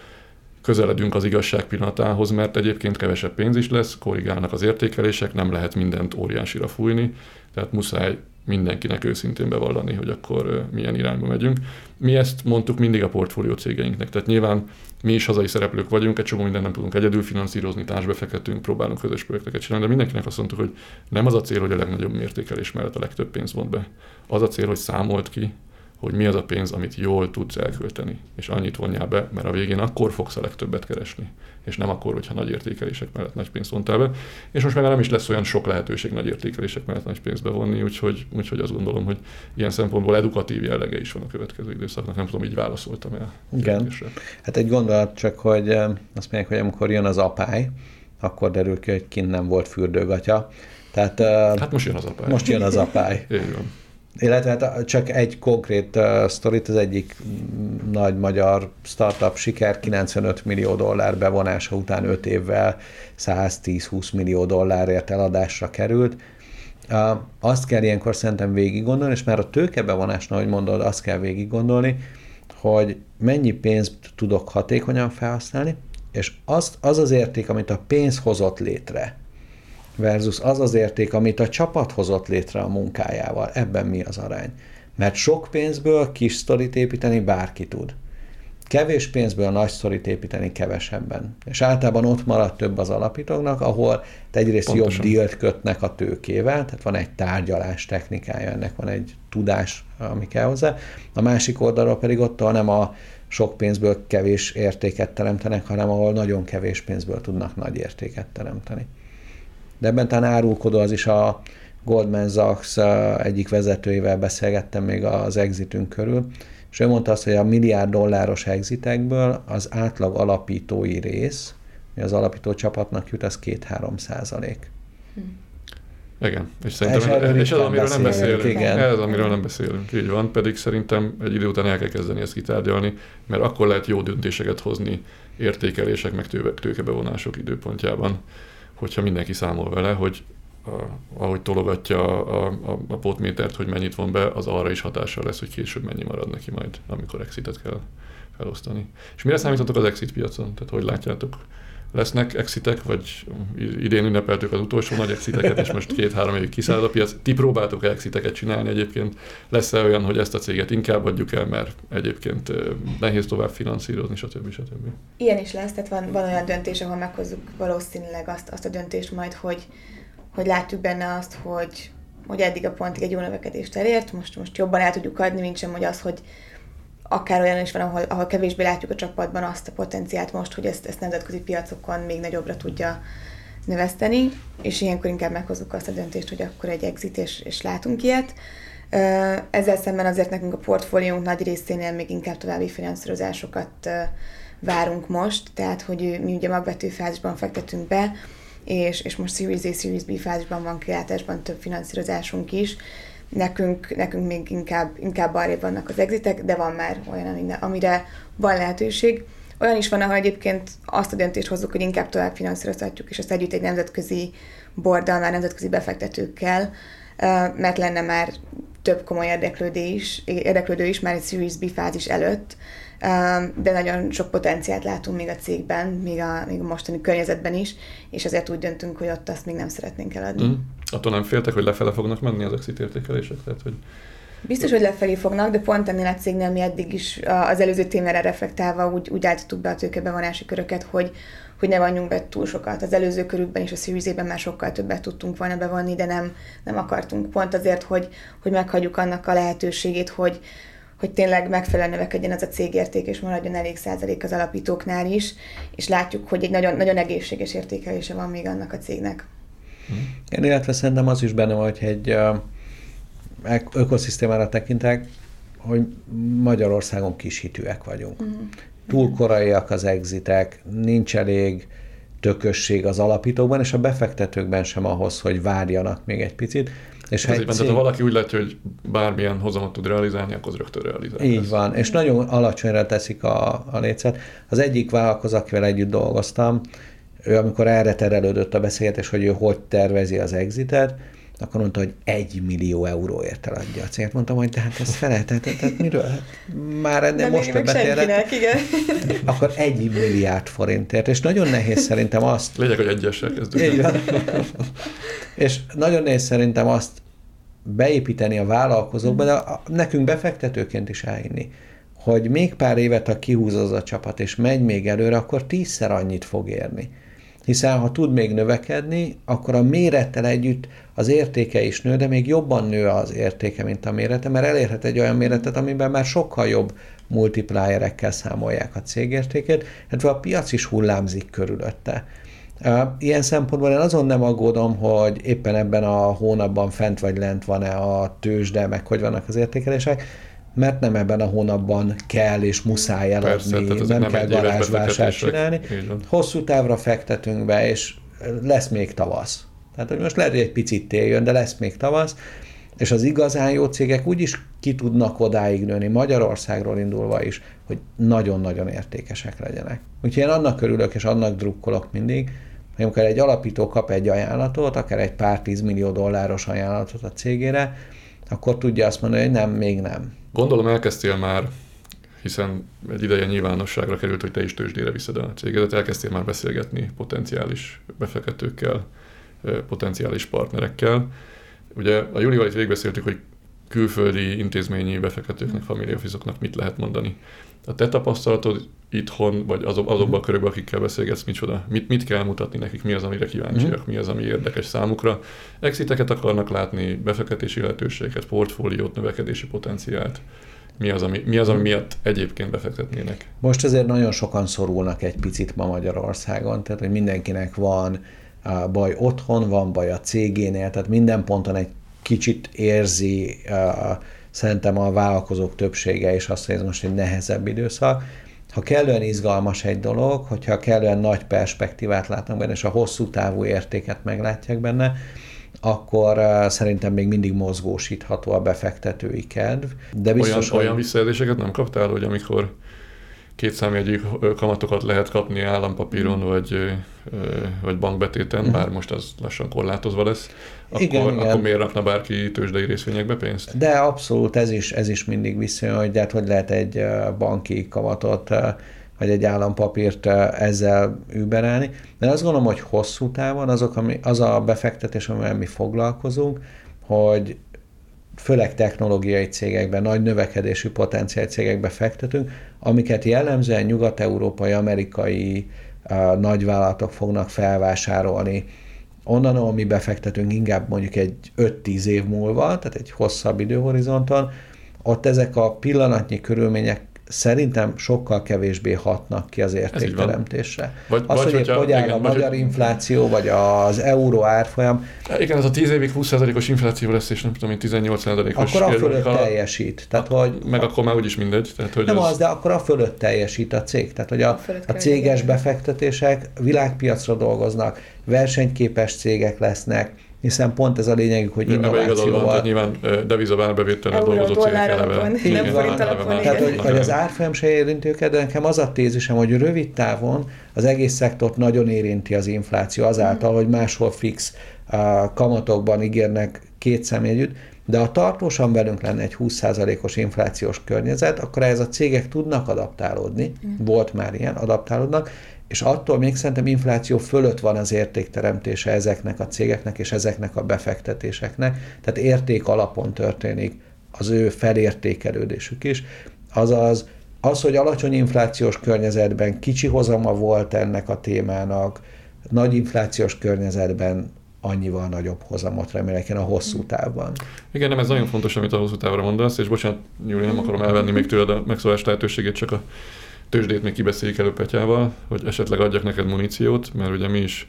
közeledünk az igazság pillanatához, mert egyébként kevesebb pénz is lesz, korrigálnak az értékelések, nem lehet mindent óriásira fújni, tehát muszáj mindenkinek őszintén bevallani, hogy akkor milyen irányba megyünk. Mi ezt mondtuk mindig a portfólió cégeinknek, tehát nyilván mi is hazai szereplők vagyunk, egy csomó mindent nem tudunk egyedül finanszírozni, társbefektetünk, próbálunk közös projekteket csinálni, de mindenkinek azt mondtuk, hogy nem az a cél, hogy a legnagyobb mértékelés mellett a legtöbb pénzt vont be. Az a cél, hogy számolt ki, hogy mi az a pénz, amit jól tudsz elkölteni, és annyit vonjál be, mert a végén akkor fogsz a legtöbbet keresni, és nem akkor, hogyha nagy értékelések mellett nagy pénzt vontál be. És most már nem is lesz olyan sok lehetőség nagy értékelések mellett nagy pénzt bevonni, úgyhogy, úgyhogy azt gondolom, hogy ilyen szempontból edukatív jellege is van a következő időszaknak. Nem tudom, így válaszoltam el. Igen. Kérdésre. Hát egy gondolat csak, hogy azt mondják, hogy amikor jön az apály, akkor derül ki, hogy kint nem volt fürdőgatya. Tehát, hát most jön az apály. Most jön az apály. Így van. Illetve hát csak egy konkrét uh, sztorit, az egyik nagy magyar startup siker 95 millió dollár bevonása után 5 évvel 110-20 millió dollárért eladásra került. Uh, azt kell ilyenkor szerintem végig gondolni, és már a tőkebevonásnál, ahogy mondod, azt kell végig gondolni, hogy mennyi pénzt tudok hatékonyan felhasználni, és azt, az az érték, amit a pénz hozott létre, versus az az érték, amit a csapat hozott létre a munkájával. Ebben mi az arány? Mert sok pénzből kis sztorit építeni bárki tud. Kevés pénzből nagy sztorit építeni kevesebben. És általában ott marad több az alapítóknak, ahol egyrészt Pontosan. jobb dílt kötnek a tőkével, tehát van egy tárgyalás technikája, ennek van egy tudás, ami kell hozzá. A másik oldalról pedig ott, ahol nem a sok pénzből kevés értéket teremtenek, hanem ahol nagyon kevés pénzből tudnak nagy értéket teremteni de ebben talán árulkodó az is a Goldman Sachs egyik vezetőivel beszélgettem még az exitünk körül, és ő mondta azt, hogy a milliárd dolláros exitekből az átlag alapítói rész, az alapító csapatnak jut, az 2-3 százalék. Igen, és szerintem és ez, amiről nem beszélünk. Igen. Ez, amiről nem beszélünk, így van, pedig szerintem egy idő után el kell kezdeni ezt kitárgyalni, mert akkor lehet jó döntéseket hozni értékelések, meg tőkebevonások időpontjában hogyha mindenki számol vele, hogy a, ahogy tologatja a, a, a potmétert, hogy mennyit von be, az arra is hatással lesz, hogy később mennyi marad neki majd, amikor exitet kell felosztani. És mire számítotok az exit piacon? Tehát hogy látjátok? Lesznek exitek, vagy idén ünnepeltük az utolsó nagy exiteket, és most két-három évig kiszáll a piac. Ti próbáltok exiteket csinálni egyébként? Lesz-e olyan, hogy ezt a céget inkább adjuk el, mert egyébként nehéz tovább finanszírozni, stb. stb. Ilyen is lesz, tehát van, van olyan döntés, ahol meghozzuk valószínűleg azt, azt a döntést majd, hogy, hogy látjuk benne azt, hogy, hogy eddig a pontig egy jó növekedést elért, most, most jobban el tudjuk adni, mint sem, hogy az, hogy akár olyan is van, ahol, ahol kevésbé látjuk a csapatban azt a potenciált most, hogy ezt, ezt nemzetközi piacokon még nagyobbra tudja növeszteni, és ilyenkor inkább meghozzuk azt a döntést, hogy akkor egy exit, és, és látunk ilyet. Ezzel szemben azért nekünk a portfóliónk nagy részénél még inkább további finanszírozásokat várunk most, tehát hogy mi ugye magvető fázisban fektetünk be, és, és most Series A, Series B fázisban van kilátásban több finanszírozásunk is, nekünk, nekünk még inkább, inkább arrébb vannak az exitek, de van már olyan, amire van lehetőség. Olyan is van, ahol egyébként azt a döntést hozzuk, hogy inkább tovább finanszírozhatjuk, és azt együtt egy nemzetközi borddal, már nemzetközi befektetőkkel, mert lenne már több komoly érdeklődő is, érdeklődő is már egy Series B fázis előtt, de nagyon sok potenciált látunk még a cégben, még a, még a mostani környezetben is, és ezért úgy döntünk, hogy ott azt még nem szeretnénk eladni. Mm. Attól nem féltek, hogy lefele fognak menni az exit értékelések? Tehát, hogy Biztos, hogy lefelé fognak, de pont ennél a cégnél mi eddig is az előző témára reflektálva úgy, úgy állítottuk be a tőkebevonási köröket, hogy, hogy ne vonjunk be túl sokat. Az előző körükben és a Series már sokkal többet tudtunk volna bevonni, de nem, nem akartunk. Pont azért, hogy, hogy meghagyjuk annak a lehetőségét, hogy, hogy tényleg megfelelően növekedjen az a cégérték, és maradjon elég százalék az alapítóknál is, és látjuk, hogy egy nagyon, nagyon egészséges értékelése van még annak a cégnek. Én illetve szerintem az is benne van, hogy egy ökoszisztémára tekintek, hogy Magyarországon kis hitűek vagyunk. Uh-huh. Túl koraiak az exitek, nincs elég tökösség az alapítókban, és a befektetőkben sem ahhoz, hogy várjanak még egy picit. És ha, cég... tehát, ha valaki úgy látja, hogy bármilyen hozamot tud realizálni, akkor az rögtön realizál. Így van, és nagyon alacsonyra teszik a, a lécet. Az egyik vállalkozó, akivel együtt dolgoztam, ő amikor erre terelődött a beszélgetés, hogy ő hogy tervezi az exitet, akkor mondta, hogy egy millió euróért eladja a céget. Mondtam, hogy tehát ez felejtetett, tehát miről? Hát már ennél most többet senkinek, igen. Akkor egy milliárd forintért, és nagyon nehéz szerintem azt... Lényeg, hogy egyesek kezdődik. és nagyon nehéz szerintem azt beépíteni a vállalkozókba, de a, nekünk befektetőként is elhinni, hogy még pár évet, ha kihúz az a csapat, és megy még előre, akkor tízszer annyit fog érni hiszen ha tud még növekedni, akkor a mérettel együtt az értéke is nő, de még jobban nő az értéke, mint a mérete, mert elérhet egy olyan méretet, amiben már sokkal jobb multiplierekkel számolják a cégértékét, illetve a piac is hullámzik körülötte. Ilyen szempontból én azon nem aggódom, hogy éppen ebben a hónapban fent vagy lent van-e a tőzsde, meg hogy vannak az értékelések, mert nem ebben a hónapban kell és muszáj eladni, Persze, nem, nem kell garázsvásárt csinálni. Hosszú távra fektetünk be, és lesz még tavasz. Tehát, hogy most lehet, hogy egy picit tél jön, de lesz még tavasz, és az igazán jó cégek úgyis ki tudnak odáig nőni, Magyarországról indulva is, hogy nagyon-nagyon értékesek legyenek. Úgyhogy én annak örülök, és annak drukkolok mindig, hogy amikor egy alapító kap egy ajánlatot, akár egy pár tízmillió dolláros ajánlatot a cégére, akkor tudja azt mondani, hogy nem, még nem. Gondolom elkezdtél már, hiszen egy ideje nyilvánosságra került, hogy te is tőzsdére viszed a cégedet, elkezdtél már beszélgetni potenciális befektetőkkel, potenciális partnerekkel. Ugye a Julival itt végbeszéltük, hogy külföldi intézményi befektetőknek, famíliafizoknak mit lehet mondani. A te tapasztalatod itthon, vagy azok, azokban a körökben, akikkel beszélgetsz, micsoda, mit, mit kell mutatni nekik, mi az, amire kíváncsiak, mm. mi az, ami érdekes számukra. Exiteket akarnak látni, befektetési lehetőséget, portfóliót, növekedési potenciált. Mi az, ami, mi az, ami miatt egyébként befektetnének? Most azért nagyon sokan szorulnak egy picit ma Magyarországon, tehát hogy mindenkinek van baj otthon, van baj a cégénél, tehát minden ponton egy kicsit érzi szerintem a vállalkozók többsége is azt, hogy ez most egy nehezebb időszak. Ha kellően izgalmas egy dolog, hogyha kellően nagy perspektívát látnak benne, és a hosszú távú értéket meglátják benne, akkor uh, szerintem még mindig mozgósítható a befektetői kedv. De biztos, olyan, hogy... olyan visszajelzéseket nem kaptál, hogy amikor két számjegyű kamatokat lehet kapni állampapíron mm. vagy, vagy bankbetéten, mm. bár most az lassan korlátozva lesz, akkor, igen, akkor igen. miért rakna bárki tőzsdei részvényekbe pénzt? De abszolút ez is, ez is mindig visszajön, hogy hát hogy lehet egy banki kamatot vagy egy állampapírt ezzel überelni. De azt gondolom, hogy hosszú távon azok, ami, az a befektetés, amivel mi foglalkozunk, hogy főleg technológiai cégekben, nagy növekedésű potenciál cégekbe fektetünk, amiket jellemzően nyugat-európai, amerikai uh, nagyvállalatok fognak felvásárolni. Onnan, ahol mi befektetünk inkább mondjuk egy 5-10 év múlva, tehát egy hosszabb időhorizonton, ott ezek a pillanatnyi körülmények szerintem sokkal kevésbé hatnak ki az értékteremtésre. Vagy, az, vagy, hogy hogyha, hogy áll igen, a magyar vagy, infláció, vagy az euró árfolyam. Igen, ez a 10 évig 20%-os infláció lesz, és nem tudom, 18%-os. Akkor a fölött a, teljesít. Tehát, hogy, meg akkor már úgyis mindegy. Tehát, hogy nem az, az, de akkor a fölött teljesít a cég. Tehát, hogy a, a céges befektetések világpiacra dolgoznak, versenyképes cégek lesznek, hiszen pont ez a lényegük, hogy innovációval... Van, nyilván devizavárbevételre dolgozó cégek eleve. Nem forint alapon. Tehát, hogy, hogy az árfolyam se érinti őket, de nekem az a tézisem, hogy rövid távon az egész szektort nagyon érinti az infláció azáltal, hogy máshol fix uh, kamatokban ígérnek két személyegyütt, de ha tartósan velünk lenne egy 20%-os inflációs környezet, akkor ez a cégek tudnak adaptálódni, mm. volt már ilyen, adaptálódnak, és attól még szerintem infláció fölött van az értékteremtése ezeknek a cégeknek és ezeknek a befektetéseknek, tehát érték alapon történik az ő felértékelődésük is. Azaz az, hogy alacsony inflációs környezetben kicsi hozama volt ennek a témának, nagy inflációs környezetben annyival nagyobb hozamot remélek én a hosszú távban. Igen, nem ez nagyon fontos, amit a hosszú távra mondasz, és bocsánat, Júli, nem akarom elvenni még tőled a megszólás lehetőségét, csak a tőzsdét még kibeszéljük elő Petyával, hogy esetleg adjak neked muníciót, mert ugye mi is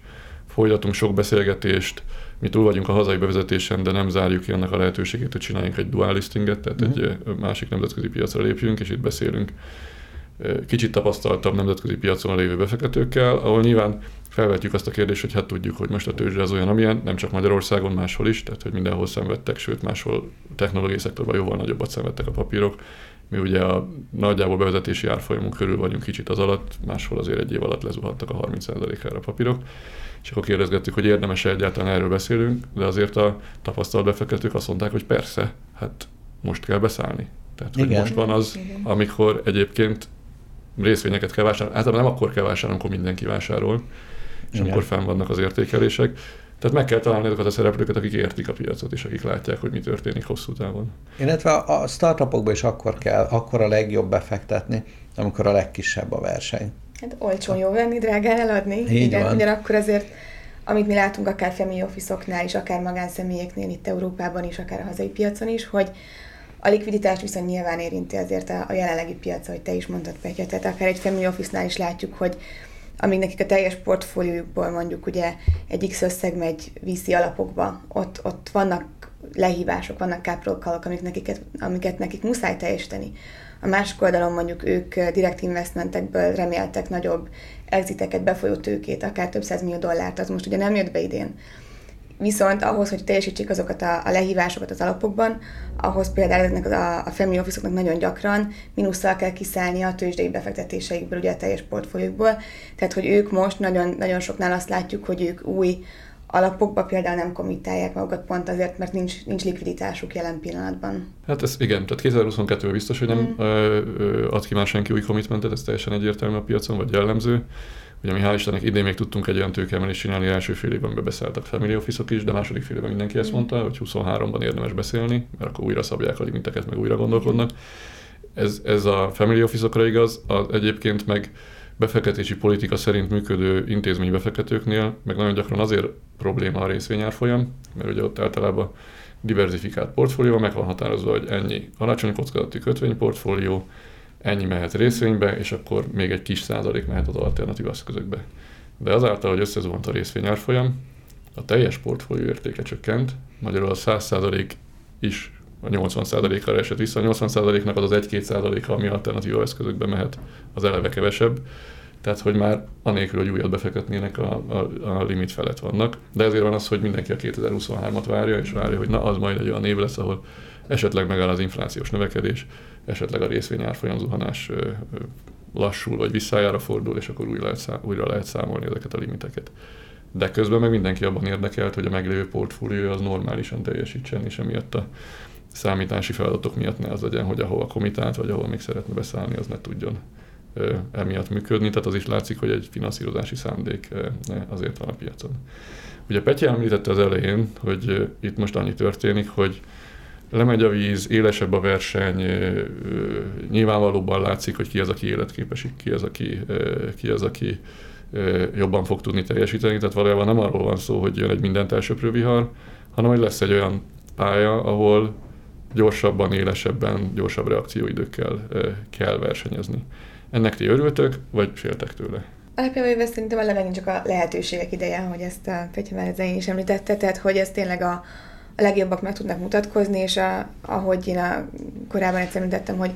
folytatunk sok beszélgetést, mi túl vagyunk a hazai bevezetésen, de nem zárjuk ki annak a lehetőségét, hogy csináljunk egy dual listinget, tehát uh-huh. egy másik nemzetközi piacra lépjünk, és itt beszélünk kicsit tapasztaltabb nemzetközi piacon lévő befektetőkkel, ahol nyilván felvetjük azt a kérdést, hogy hát tudjuk, hogy most a tőzsde az olyan, amilyen, nem csak Magyarországon, máshol is, tehát hogy mindenhol szenvedtek, sőt máshol technológiai szektorban jóval nagyobbat szenvedtek a papírok, Mi ugye a nagyjából bevezetési árfolyamunk körül vagyunk kicsit az alatt, máshol azért egy év alatt lezuhantak a 30%-ára a papírok. És akkor kérdezgettük, hogy érdemes-e egyáltalán erről beszélünk, de azért a tapasztalat befektetők azt mondták, hogy persze, hát most kell beszállni. Tehát, hogy Igen. most van az, amikor egyébként részvényeket kell vásárolni. Általában nem akkor kell vásárolni, amikor mindenki vásárol, és Igen. akkor fenn vannak az értékelések. Tehát meg kell találni azokat a szereplőket, akik értik a piacot, és akik látják, hogy mi történik hosszú távon. Illetve a startupokba is akkor kell, akkor a legjobb befektetni, amikor a legkisebb a verseny. Hát olcsón jó venni, drágán eladni. Így Igen, van. ugyanakkor azért amit mi látunk akár family office is, akár magánszemélyeknél itt Európában is, akár a hazai piacon is, hogy a likviditást viszont nyilván érinti azért a, a jelenlegi piac, hogy te is mondtad, Petya. Tehát akár egy family office-nál is látjuk, hogy amíg nekik a teljes portfóliójukból mondjuk ugye egy X összeg megy vízi alapokba, ott, ott vannak lehívások, vannak capital amiket, nekik, amiket nekik muszáj teljesíteni. A másik oldalon mondjuk ők direkt investmentekből reméltek nagyobb exiteket, befolyó tőkét, akár több millió dollárt, az most ugye nem jött be idén. Viszont ahhoz, hogy teljesítsék azokat a, a lehívásokat az alapokban, ahhoz például ezeknek a, a family office nagyon gyakran mínusszal kell kiszállni a tőzsdei befektetéseikből, ugye a teljes portfóliókból. Tehát, hogy ők most nagyon, nagyon soknál azt látjuk, hogy ők új alapokba például nem komitálják magukat pont azért, mert nincs, nincs likviditásuk jelen pillanatban. Hát ez igen, tehát 2022-ben biztos, hogy nem mm. ö, ad ki már senki új commitmentet, ez teljesen egyértelmű a piacon, vagy jellemző. Ugye mi hál' Istennek idén még tudtunk egy olyan tőkeemelést csinálni, első fél évben beszálltak family office is, de második fél évben mindenki ezt mm. mondta, hogy 23-ban érdemes beszélni, mert akkor újra szabják a limiteket, meg újra gondolkodnak. Ez, ez a family office igaz, az egyébként meg befektetési politika szerint működő intézménybefektetőknél, meg nagyon gyakran azért probléma a részvényárfolyam, mert ugye ott általában diversifikált portfólió, meg van határozva, hogy ennyi alacsony kockázati kötvényportfólió, ennyi mehet részvénybe, és akkor még egy kis százalék mehet az alternatív eszközökbe. De azáltal, hogy összezuhant a részvényárfolyam, a teljes portfólió értéke csökkent, magyarul a 100 százalék is a 80%-ra esett vissza. A 80%-nak az az 1-2 százaléka, ami alternatív eszközökbe mehet, az eleve kevesebb. Tehát, hogy már anélkül, hogy újat befektetnének, a, a, a limit felett vannak. De ezért van az, hogy mindenki a 2023-at várja, és várja, hogy na, az majd egy olyan év lesz, ahol esetleg megáll az inflációs növekedés, esetleg a részvényárfolyam zuhanás lassul, vagy visszájára fordul, és akkor újra lehet, újra lehet számolni ezeket a limiteket. De közben meg mindenki abban érdekelt, hogy a meglévő portfólió az normálisan teljesítsen, és emiatt a számítási feladatok miatt ne az legyen, hogy ahova komitált, vagy ahol még szeretne beszállni, az ne tudjon emiatt működni. Tehát az is látszik, hogy egy finanszírozási szándék azért van a piacon. Ugye Petya említette az elején, hogy itt most annyi történik, hogy lemegy a víz, élesebb a verseny, nyilvánvalóban látszik, hogy ki az, aki életképes, ki az, aki, ki az, aki jobban fog tudni teljesíteni. Tehát valójában nem arról van szó, hogy jön egy mindent elsöprő vihar, hanem hogy lesz egy olyan pálya, ahol gyorsabban, élesebben, gyorsabb reakcióidőkkel kell versenyezni. Ennek ti örültök, vagy féltek tőle? Alapjában véve szerintem a megint csak a lehetőségek ideje, hogy ezt a Petya már is említette, tehát hogy ez tényleg a, legjobbak meg tudnak mutatkozni, és a, ahogy én a, korábban egyszer említettem, hogy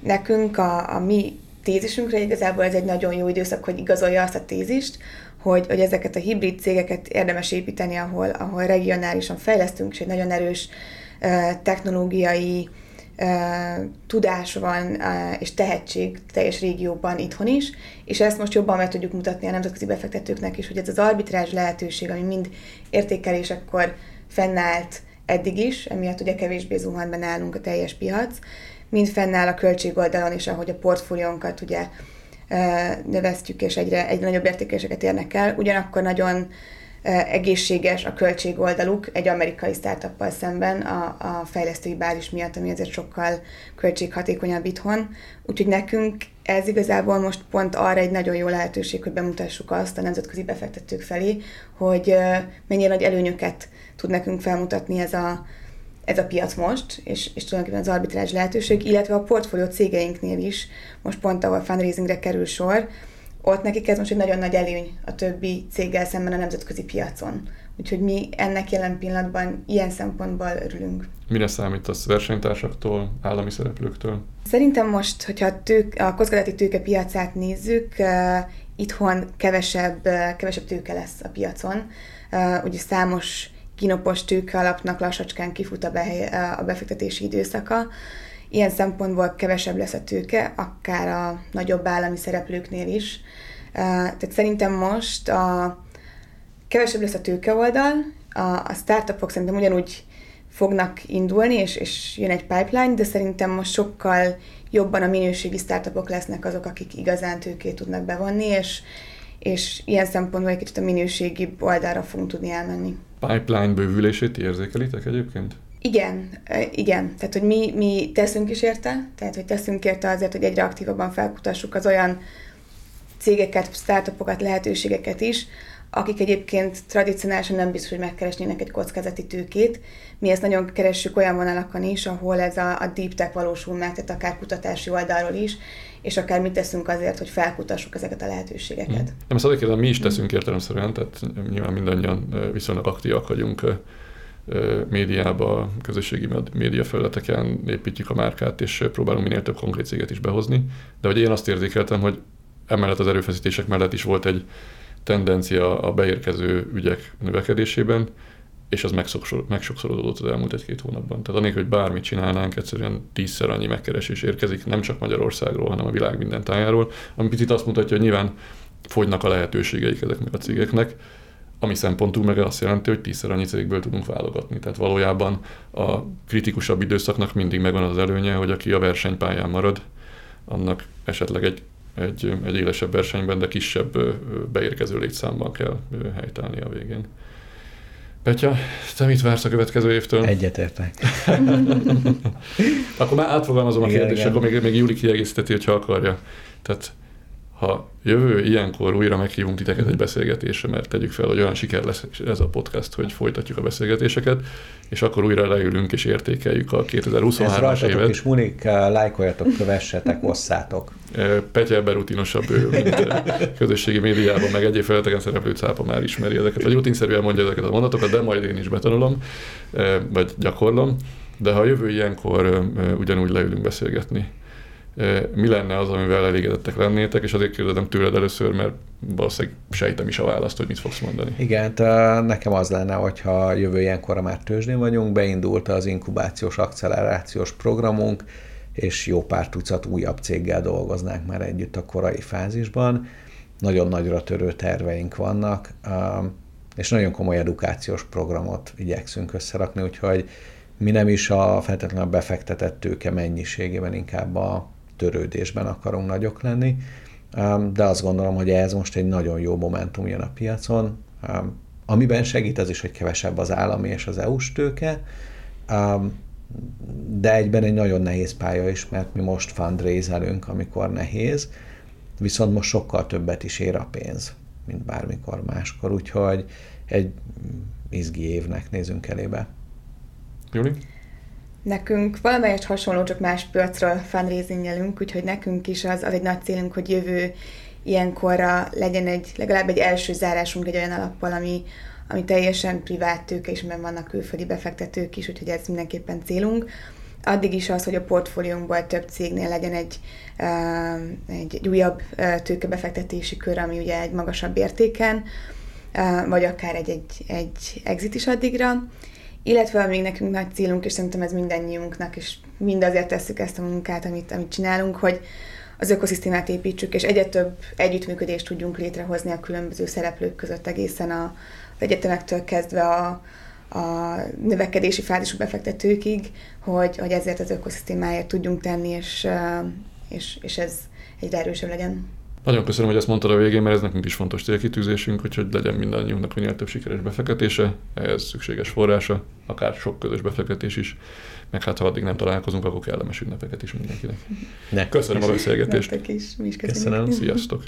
nekünk a, a mi tézisünkre igazából ez egy nagyon jó időszak, hogy igazolja azt a tézist, hogy, hogy ezeket a hibrid cégeket érdemes építeni, ahol, ahol regionálisan fejlesztünk, és egy nagyon erős technológiai tudás van és tehetség teljes régióban itthon is, és ezt most jobban meg tudjuk mutatni a nemzetközi befektetőknek is, hogy ez az arbitrázs lehetőség, ami mind értékelésekkor fennállt eddig is, emiatt ugye kevésbé zuhant be nálunk a teljes piac, mind fennáll a költségoldalon is, ahogy a portfóliónkat ugye növesztjük, és egyre, egyre nagyobb értékéseket érnek el. Ugyanakkor nagyon egészséges a költségoldaluk egy amerikai startuppal szemben a, a fejlesztői bázis miatt, ami azért sokkal költséghatékonyabb itthon. Úgyhogy nekünk ez igazából most pont arra egy nagyon jó lehetőség, hogy bemutassuk azt a nemzetközi befektetők felé, hogy mennyire nagy előnyöket tud nekünk felmutatni ez a, ez a piac most, és, és tulajdonképpen az arbitrázs lehetőség, illetve a portfólió cégeinknél is, most pont ahol fundraisingre kerül sor, ott nekik ez most egy nagyon nagy előny a többi céggel szemben a nemzetközi piacon. Úgyhogy mi ennek jelen pillanatban ilyen szempontból örülünk. Mire számítasz versenytársaktól, állami szereplőktől? Szerintem most, hogyha a, tők, a kockázati tőke piacát nézzük, uh, itthon kevesebb, uh, kevesebb tőke lesz a piacon. Uh, ugye számos kinopos tőke alapnak lassacskán kifut a, be, a befektetési időszaka, ilyen szempontból kevesebb lesz a tőke, akár a nagyobb állami szereplőknél is. Tehát szerintem most a kevesebb lesz a tőke oldal, a, a startupok szerintem ugyanúgy fognak indulni, és, és jön egy pipeline, de szerintem most sokkal jobban a minőségi startupok lesznek azok, akik igazán tőkét tudnak bevonni, és, és ilyen szempontból egy kicsit a minőségi oldalra fogunk tudni elmenni. Pipeline bővülését érzékelitek egyébként? Igen, igen. Tehát, hogy mi, mi teszünk is érte, tehát, hogy teszünk érte azért, hogy egyre aktívabban felkutassuk az olyan cégeket, startupokat, lehetőségeket is, akik egyébként tradicionálisan nem biztos, hogy megkeresnének egy kockázati tőkét. Mi ezt nagyon keressük olyan vonalakon is, ahol ez a, a deep tech valósul meg, tehát akár kutatási oldalról is, és akár mit teszünk azért, hogy felkutassuk ezeket a lehetőségeket. Hmm. Nem, ezt azért mi is teszünk értelemszerűen, tehát nyilván mindannyian viszonylag aktívak vagyunk médiába, közösségi média felületeken építjük a márkát, és próbálunk minél több konkrét céget is behozni. De hogy én azt érzékeltem, hogy emellett az erőfeszítések mellett is volt egy tendencia a beérkező ügyek növekedésében, és az megsokszorodott az elmúlt egy-két hónapban. Tehát anélkül, hogy bármit csinálnánk, egyszerűen tízszer annyi megkeresés érkezik, nem csak Magyarországról, hanem a világ minden tájáról, ami picit azt mutatja, hogy nyilván fogynak a lehetőségeik ezeknek a cégeknek, ami szempontú meg azt jelenti, hogy tízszer annyi cégből tudunk válogatni. Tehát valójában a kritikusabb időszaknak mindig megvan az előnye, hogy aki a versenypályán marad, annak esetleg egy egy, egy élesebb versenyben, de kisebb beérkező létszámban kell helytállni a végén. Petya, te mit vársz a következő évtől? Egyetértek. akkor már átfogalmazom a kérdést, akkor még, még Júli kiegészíteti, hogyha akarja. Tehát ha jövő ilyenkor újra meghívunk titeket egy beszélgetésre, mert tegyük fel, hogy olyan siker lesz ez a podcast, hogy folytatjuk a beszélgetéseket, és akkor újra leülünk és értékeljük a 2023-as évet. és Munik, lájkoljatok, kövessetek, osszátok. Petya ebben rutinosabb, mint közösségi médiában, meg egyéb felületeken szereplő cápa már ismeri ezeket, vagy rutinszerűen mondja ezeket a mondatokat, de majd én is betanulom, vagy gyakorlom. De ha a jövő ilyenkor ugyanúgy leülünk beszélgetni, mi lenne az, amivel elégedettek lennétek, és azért kérdezem tőled először, mert valószínűleg sejtem is a választ, hogy mit fogsz mondani. Igen, nekem az lenne, hogyha jövő ilyenkor már tőzsdén vagyunk, beindult az inkubációs accelerációs programunk, és jó pár tucat újabb céggel dolgoznánk már együtt a korai fázisban. Nagyon nagyra törő terveink vannak, és nagyon komoly edukációs programot igyekszünk összerakni, úgyhogy mi nem is a feltétlenül a befektetett tőke mennyiségében, inkább a törődésben akarunk nagyok lenni, de azt gondolom, hogy ez most egy nagyon jó momentum jön a piacon, amiben segít az is, hogy kevesebb az állami és az EU-s tőke, de egyben egy nagyon nehéz pálya is, mert mi most fundraiselünk, amikor nehéz, viszont most sokkal többet is ér a pénz, mint bármikor máskor, úgyhogy egy izgi évnek nézünk elébe. Júli? Nekünk valamelyest hasonló, csak más piacról fundraisingelünk, úgyhogy nekünk is az, az egy nagy célunk, hogy jövő ilyenkorra legyen egy, legalább egy első zárásunk egy olyan alappal, ami, ami teljesen privát tőke, és mert vannak külföldi befektetők is, úgyhogy ez mindenképpen célunk. Addig is az, hogy a portfóliónkból több cégnél legyen egy, egy, egy újabb tőkebefektetési kör, ami ugye egy magasabb értéken, vagy akár egy, egy, egy exit is addigra. Illetve még nekünk nagy célunk, és szerintem ez mindannyiunknak, és mind azért tesszük ezt a munkát, amit, amit csinálunk, hogy az ökoszisztémát építsük, és egyre több együttműködést tudjunk létrehozni a különböző szereplők között egészen a, az egyetemektől kezdve a, a növekedési fázisú befektetőkig, hogy, hogy ezért az ökoszisztémáért tudjunk tenni, és, és, és ez egyre erősebb legyen. Nagyon köszönöm, hogy ezt mondtad a végén, mert ez nekünk is fontos célkitűzésünk, hogy legyen mindannyiunknak minél több sikeres befektetése, ehhez szükséges forrása, akár sok közös befektetés is, meg hát ha addig nem találkozunk, akkor kellemes ünnepeket is mindenkinek. Ne. Köszönöm a beszélgetést. Is. Mi is köszönöm. Sziasztok.